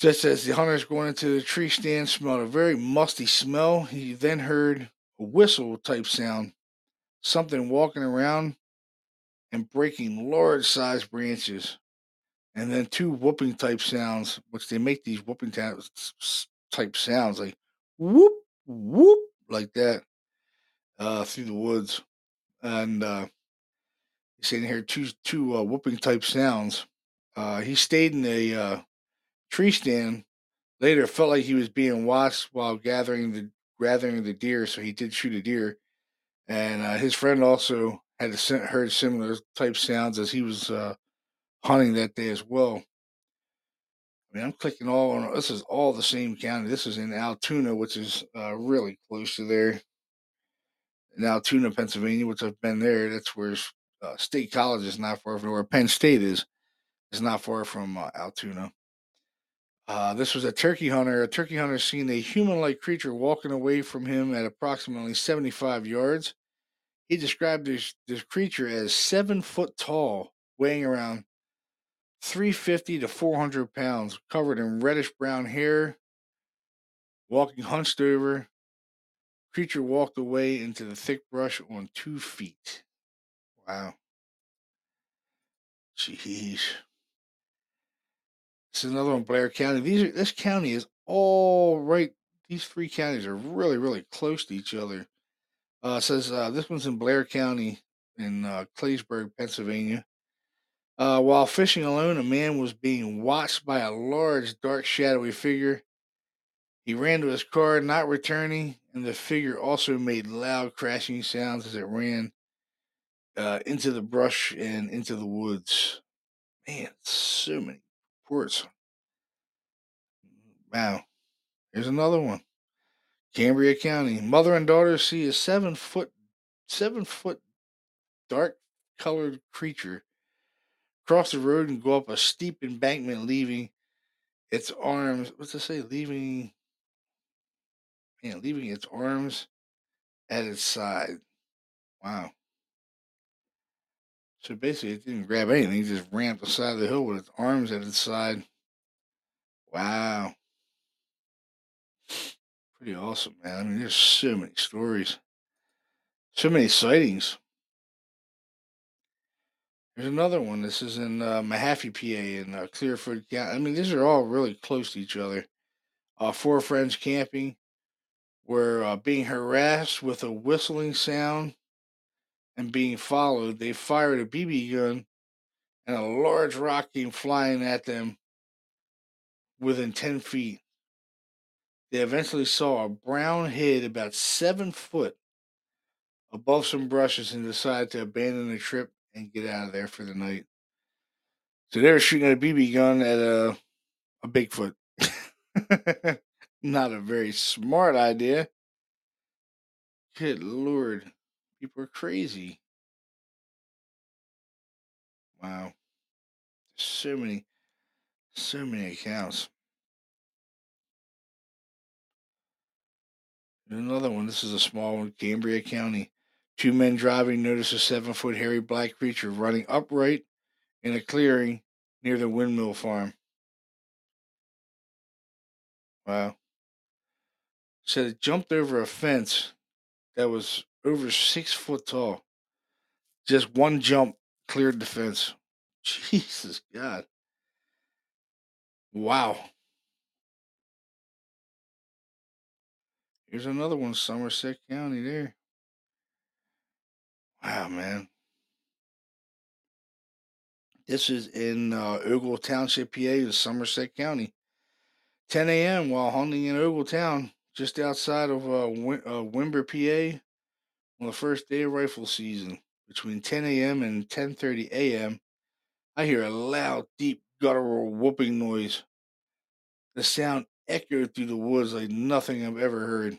Just as the hunter's going into the tree stand, smelled a very musty smell. He then heard a whistle type sound, something walking around and breaking large sized branches and then two whooping type sounds, which they make these whooping type sounds like whoop whoop like that uh, through the woods, and uh, he's saying here two two uh, whooping type sounds. Uh, he stayed in a uh, tree stand. Later, felt like he was being watched while gathering the gathering the deer, so he did shoot a deer. And uh, his friend also had heard similar type sounds as he was uh, hunting that day as well. I mean, I'm clicking all on this is all the same county. This is in Altoona, which is uh, really close to there. In Altoona, Pennsylvania, which I've been there. That's where uh, State College is not far from where Penn State is. It's not far from uh, Altoona. Uh, this was a turkey hunter. A turkey hunter seen a human-like creature walking away from him at approximately 75 yards. He described this, this creature as seven foot tall, weighing around 350 to 400 pounds, covered in reddish brown hair, walking hunched over. Creature walked away into the thick brush on two feet. Wow. Jeez. This is another one, Blair County. These are this county is all right. These three counties are really, really close to each other. Uh, says uh, this one's in Blair County in uh, Claysburg, Pennsylvania. Uh, while fishing alone, a man was being watched by a large, dark, shadowy figure. He ran to his car, not returning, and the figure also made loud crashing sounds as it ran uh, into the brush and into the woods. Man, so many Wow. Here's another one. Cambria County. Mother and daughter see a seven foot, seven foot dark colored creature cross the road and go up a steep embankment, leaving its arms. What's it say? Leaving, man, leaving its arms at its side. Wow. So basically, it didn't grab anything; it just ran up the side of the hill with its arms at its side. Wow. Pretty awesome, man. I mean, there's so many stories, so many sightings. There's another one. This is in uh, Mahaffey, PA, in uh, Clearfield County. I mean, these are all really close to each other. Uh, four friends camping were uh, being harassed with a whistling sound and being followed. They fired a BB gun, and a large rock came flying at them within 10 feet. They eventually saw a brown head about seven foot above some brushes and decided to abandon the trip and get out of there for the night. So they were shooting a BB gun at a a Bigfoot. Not a very smart idea. Good lord, people are crazy. Wow, so many, so many accounts. another one. This is a small one, Cambria County. Two men driving notice a seven foot hairy black creature running upright in a clearing near the windmill farm. Wow. Said it jumped over a fence that was over six foot tall. Just one jump cleared the fence. Jesus God. Wow. Here's another one, Somerset County there. Wow, man. This is in uh, Ogle Township, PA, in Somerset County. 10 a.m. while hunting in Ogle Town, just outside of uh, uh, Windber, PA, on the first day of rifle season. Between 10 a.m. and 10:30 a.m., I hear a loud, deep, guttural whooping noise. The sound echoed through the woods like nothing I've ever heard.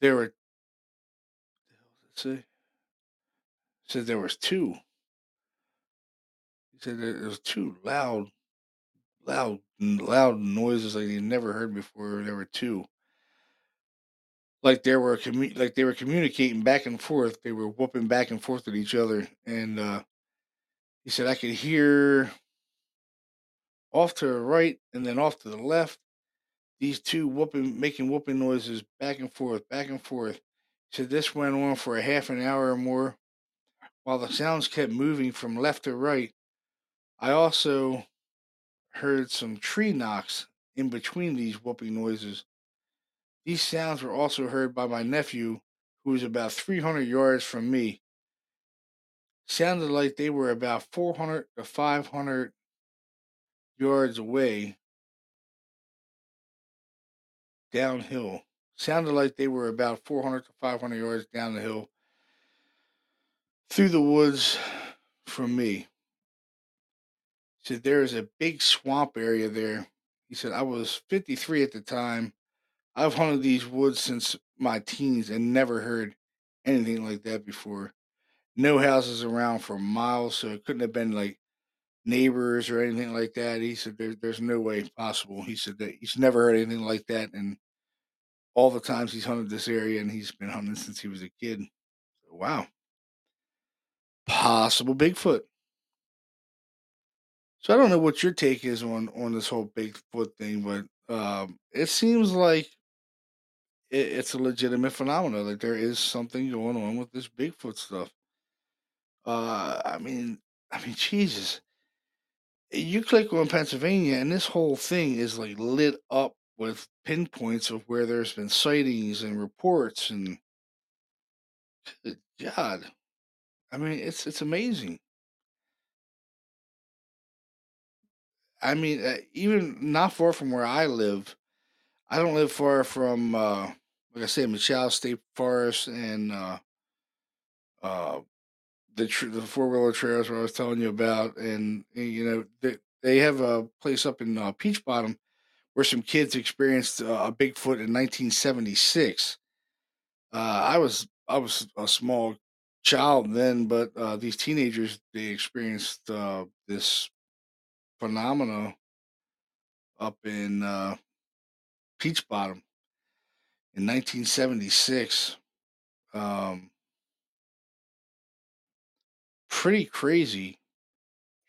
There were, see, said there was two. He said there was two loud, loud, loud noises like he never heard before. There were two. Like they were commu- like they were communicating back and forth. They were whooping back and forth at each other. And uh, he said I could hear off to the right and then off to the left. These two whooping, making whooping noises back and forth, back and forth. Said this went on for a half an hour or more, while the sounds kept moving from left to right. I also heard some tree knocks in between these whooping noises. These sounds were also heard by my nephew, who was about 300 yards from me. Sounded like they were about 400 to 500 yards away downhill. Sounded like they were about 400 to 500 yards down the hill through the woods from me. He said there is a big swamp area there. He said I was 53 at the time. I've hunted these woods since my teens and never heard anything like that before. No houses around for miles, so it couldn't have been like neighbors or anything like that. He said there, there's no way possible. He said that he's never heard anything like that, and all the times he's hunted this area, and he's been hunting since he was a kid. Wow, possible Bigfoot. So I don't know what your take is on on this whole Bigfoot thing, but um, it seems like it, it's a legitimate phenomenon. Like there is something going on with this Bigfoot stuff. Uh, I mean, I mean, Jesus. You click on Pennsylvania, and this whole thing is like lit up with pinpoints of where there's been sightings and reports, and God, I mean, it's it's amazing. I mean, uh, even not far from where I live, I don't live far from, uh, like I said, Michaux State Forest and uh, uh, the tr- the four wheeler trails where I was telling you about, and, and, you know they they have a place up in uh, Peach Bottom where some kids experienced uh, a Bigfoot in 1976. Uh, I was I was a small child then, but uh, these teenagers they experienced uh, this phenomena up in uh, Peach Bottom in 1976. Um, pretty crazy.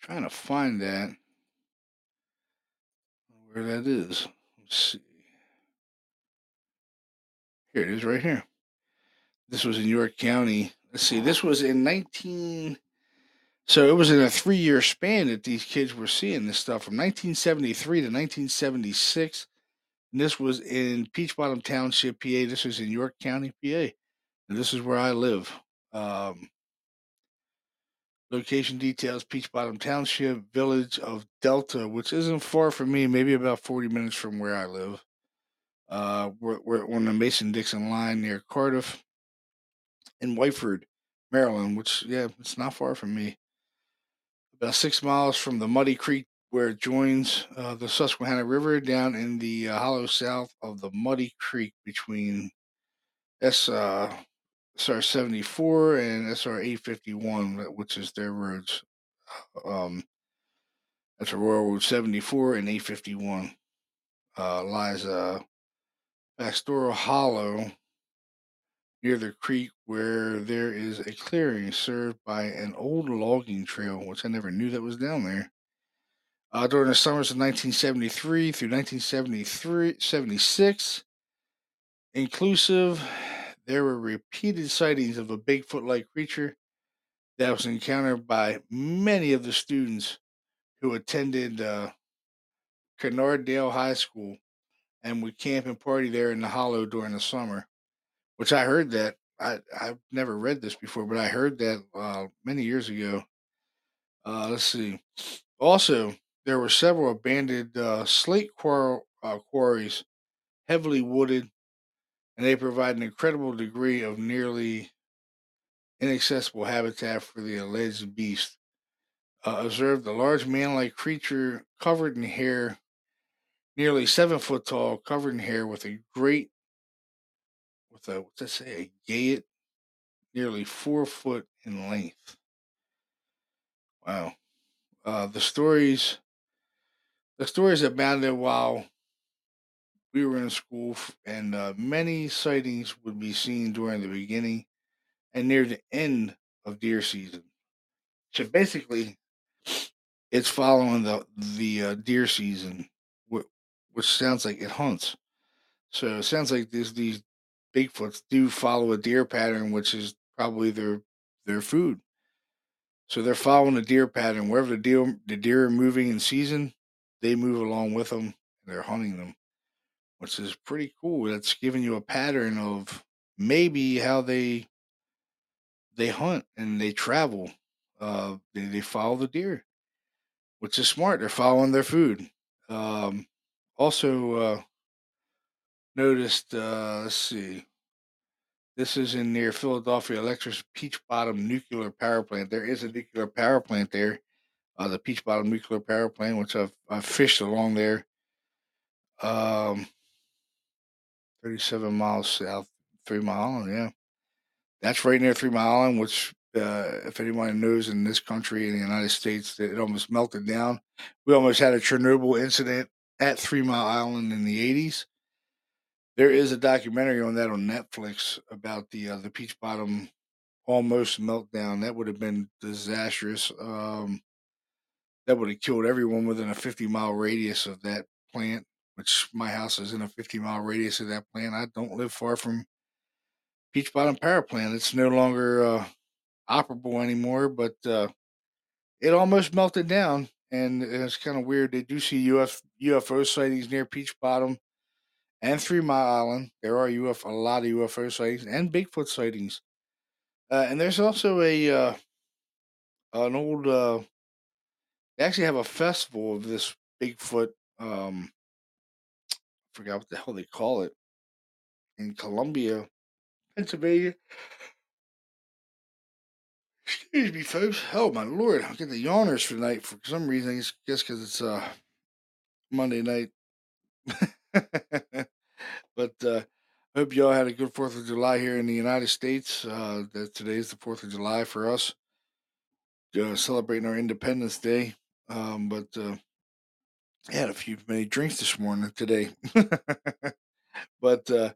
trying to find that where that is. Let's see. Here it is, right here. This was in York County. Let's see. This was in 19. So it was in a three-year span that these kids were seeing this stuff from 1973 to 1976. And this was in Peach Bottom Township, PA. This was in York County, PA. And this is where I live. Um, location details Peach Bottom Township, village of Delta, which isn't far from me, maybe about 40 minutes from where I live. Uh, we're, we're on the Mason Dixon line near Cardiff in Whiteford, Maryland, which, yeah, it's not far from me. About six miles from the Muddy Creek where it joins uh, the Susquehanna River down in the uh, hollow south of the Muddy Creek between S uh, SR 74 and SR 851, which is their roads. Um, that's a Royal Road 74 and 851. Uh, lies uh, Pastoral Hollow near the creek where there is a clearing served by an old logging trail, which I never knew that was down there. Uh, during the summers of 1973 through 1976, inclusive, there were repeated sightings of a Bigfoot like creature that was encountered by many of the students who attended uh, High School and would camp and party there in the hollow during the summer. Which I heard that I I've never read this before, but I heard that uh, many years ago. Uh, let's see. Also, there were several abandoned uh, slate quar- uh, quarries, heavily wooded, and they provide an incredible degree of nearly inaccessible habitat for the alleged beast. Uh, observed a large man-like creature covered in hair, nearly seven foot tall, covered in hair, with a great, with a what's that say, a gayet, nearly four foot in length. Wow. Uh, the stories, the stories abounded while we were in school, and uh, many sightings would be seen during the beginning and near the end of deer season. So basically, it's following the the uh, deer season, wh- which sounds like it hunts. So it sounds like these these Bigfoots do follow a deer pattern, which is probably their their food. So they're following the deer pattern. Wherever the deer the deer are moving in season, they move along with them. And they're hunting them, which is pretty cool. That's giving you a pattern of maybe how they they hunt and they travel. Uh, they, they follow the deer, which is smart. They're following their food. Um, also uh, noticed. Uh, let's see. This is in near Philadelphia Electric's Peach Bottom Nuclear Power Plant. There is a nuclear power plant there, uh, the Peach Bottom Nuclear Power Plant, which I've, I've fished along there. Um, 37 miles south, Three Mile Island, yeah. That's right near Three Mile Island, which, uh, if anyone knows in this country, in the United States, it almost melted down. We almost had a Chernobyl incident at Three Mile Island in the 80s. There is a documentary on that on Netflix about the uh, the Peach Bottom almost meltdown. That would have been disastrous. Um, that would have killed everyone within a 50 mile radius of that plant, which my house is in a 50 mile radius of that plant. I don't live far from Peach Bottom Power Plant. It's no longer uh, operable anymore, but uh, it almost melted down. And it's kind of weird. They do see UF, UFO sightings near Peach Bottom and Three Mile Island. There are a lot of UFO sightings and Bigfoot sightings. Uh, and there's also a uh, an old. They actually have a festival of this Bigfoot. Um, I forgot what the hell they call it in Columbia, Pennsylvania. Excuse me, folks. Oh my lord, I get the yawners for tonight for some reason. I guess because it's uh Monday night. but uh, I hope y'all had a good Fourth of July here in the United States. Uh, that today's the Fourth of July for us, uh, celebrating our Independence Day. Um, but uh, I had a few many drinks this morning today. but uh,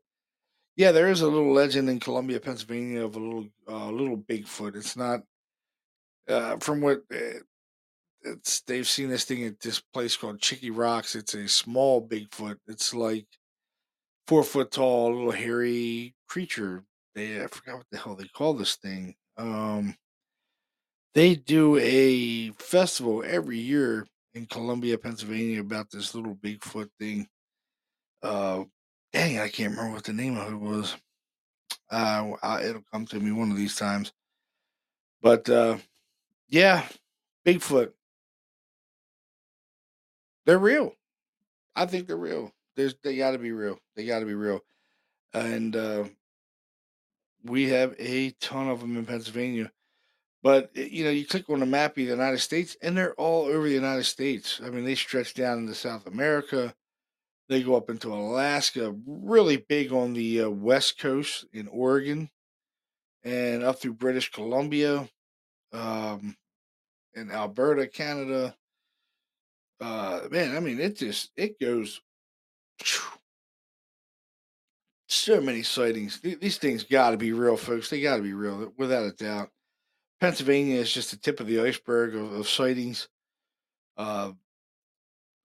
yeah, there is a little legend in Columbia, Pennsylvania, of a little uh, little Bigfoot. It's not uh, from what uh, it's. They've seen this thing at this place called Chickies Rocks. It's a small Bigfoot. It's like four foot tall, little hairy creature. They I forgot what the hell they call this thing. Um, they do a festival every year in Columbia, Pennsylvania, about this little Bigfoot thing. Uh, dang, I can't remember what the name of it was. Uh, I, it'll come to me one of these times. But uh, yeah, Bigfoot. They're real. I think they're real. There's they got to be real. They got to be real. And uh, we have a ton of them in Pennsylvania. But eh, you know, you click on the map of the United States, and they're all over the United States. I mean, they stretch down into South America. They go up into Alaska, really big on the uh, west coast in Oregon, and up through British Columbia, um, and Alberta, Canada. Uh, man, I mean, it just it goes so many sightings. These things got to be real, folks. They got to be real, without a doubt. Pennsylvania is just the tip of the iceberg of, of sightings. Uh,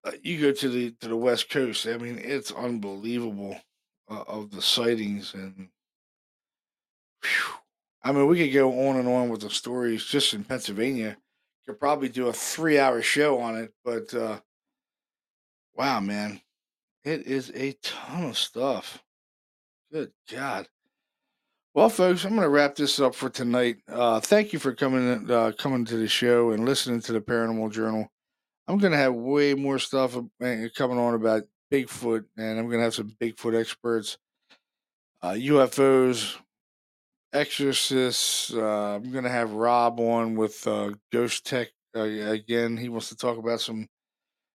uh, you go to the to the West Coast. I mean, it's unbelievable uh, of the sightings, and whew, I mean, we could go on and on with the stories just in Pennsylvania. Could probably do a three hour show on it, but uh, wow, man, it is a ton of stuff. Good God. Well, folks, I'm going to wrap this up for tonight. Uh, thank you for coming uh, coming to the show and listening to the Paranormal Journal. I'm going to have way more stuff uh, coming on about Bigfoot, and I'm going to have some Bigfoot experts, uh, UFOs, exorcists. Uh, I'm going to have Rob on with uh, Ghost Tech again. He wants to talk about some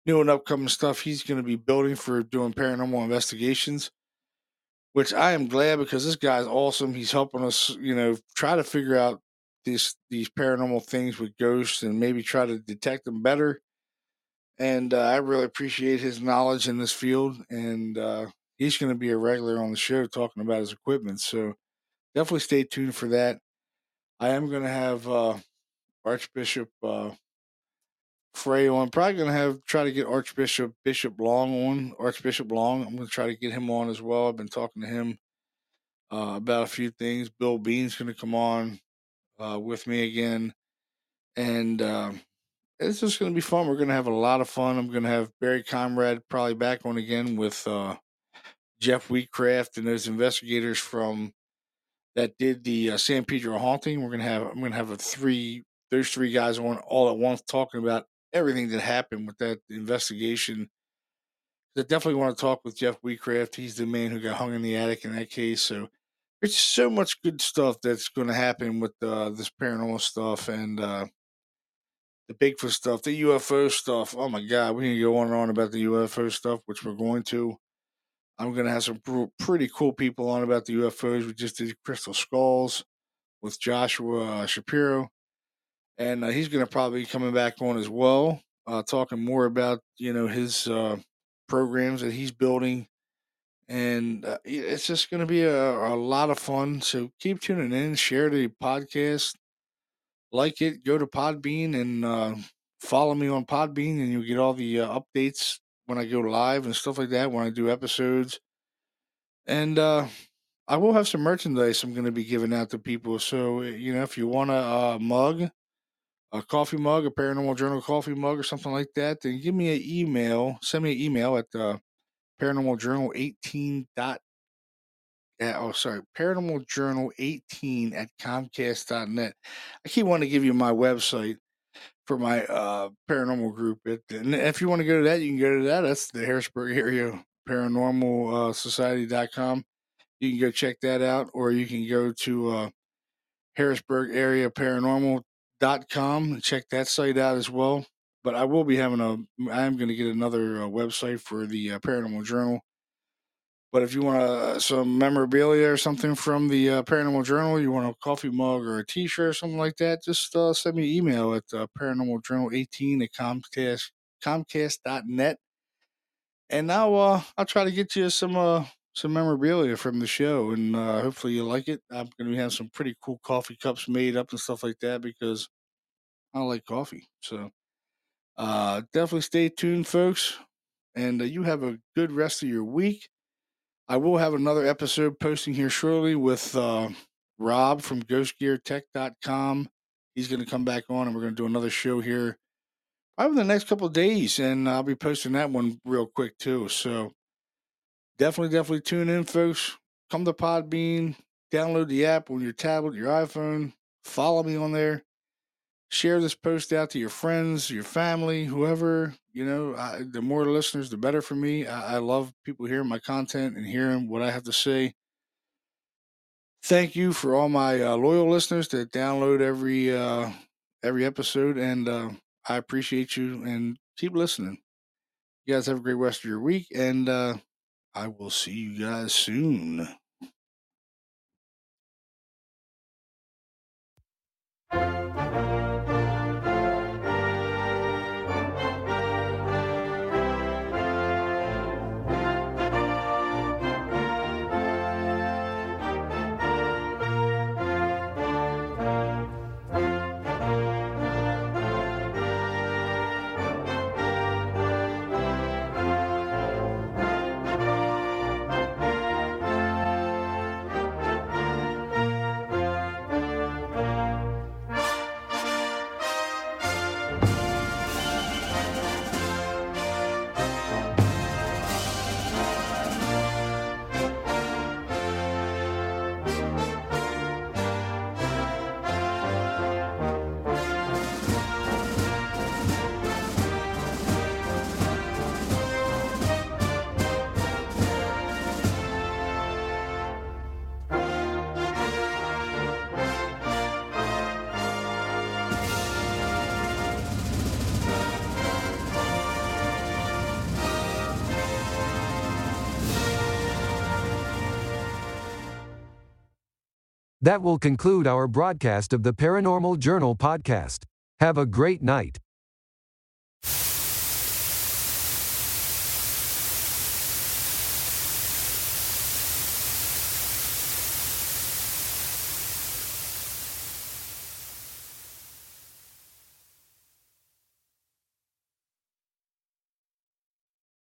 new and upcoming stuff he's going to be building for doing paranormal investigations which I am glad because this guy's awesome. He's helping us, you know, try to figure out these these paranormal things with ghosts and maybe try to detect them better. And uh, I really appreciate his knowledge in this field, and uh, he's going to be a regular on the show talking about his equipment. So definitely stay tuned for that. I am going to have uh, Archbishop uh, Frey on. Probably going to have try to get Archbishop Bishop Long on. Archbishop Long. I'm going to try to get him on as well. I've been talking to him uh, about a few things. Bill Bean's going to come on uh, with me again, and uh, it's just going to be fun. We're going to have a lot of fun. I'm going to have Barry Conrad probably back on again with uh, Jeff Wheatcraft and those investigators from that did the uh, San Pedro haunting. We're going to have I'm going to have a three those three guys on all at once talking about everything that happened with that investigation. I definitely want to talk with Jeff Wheatcraft. He's the man who got hung in the attic in that case. So there's so much good stuff that's going to happen with uh, this paranormal stuff and uh, the Bigfoot stuff, the UFO stuff. Oh my God, we can go on and on about the UFO stuff, which we're going to. I'm going to have some pretty cool people on about the UFOs. We just did Crystal Skulls with Joshua uh, Shapiro and uh, he's going to probably be coming back on as well, uh, talking more about you know his uh, programs that he's building, and uh, it's just going to be a, a lot of fun. So keep tuning in, share the podcast, like it, go to Podbean and uh, follow me on Podbean, and you'll get all the uh, updates when I go live and stuff like that when I do episodes, and. I will have some merchandise I'm going to be giving out to people. So, you know, if you want a mug, a coffee mug, a Paranormal Journal coffee mug, or something like that, then give me an email. Send me an email at uh, Paranormal Journal 18 dot. oh, sorry, Paranormal Journal 18 at Comcast.net. I keep wanting to give you my website for my uh, paranormal group. And if you want to go to that, you can go to that. That's the Harrisburg Area Paranormal uh, Society.com. You can go check that out, or you can go to uh, Harrisburg Area Paranormal dot com. Check that site out as well. But I will be having a. I am going to get another uh, website for the uh, Paranormal Journal. But if you want uh, some memorabilia or something from the uh, Paranormal Journal, you want a coffee mug or a T-shirt or something like that, just uh, send me an email at uh, Paranormal Journal 18 at Comcast Comcast.net, and now uh, I'll try to get you some uh, some memorabilia from the show, and uh, hopefully you like it. I'm going to have some pretty cool coffee cups made up and stuff like that because I like coffee. So uh, definitely stay tuned, folks, and uh, you have a good rest of your week. I will have another episode posting here shortly with uh, Rob from GhostGearTech.com. He's going to come back on, and we're going to do another show here probably the next couple days, and I'll be posting that one real quick too. So definitely, definitely tune in, folks. Come to Podbean, download the app on your tablet, your iPhone. Follow me on there. Share this post out to your friends, your family, whoever. You know, I, the more listeners, the better for me. I, I love people hearing my content and hearing what I have to say. Thank you for all my uh, loyal listeners that download every uh, every episode, and uh, I appreciate you and keep listening. You guys have a great rest of your week, and uh, I will see you guys soon. That will conclude our broadcast of the Paranormal Journal podcast. Have a great night.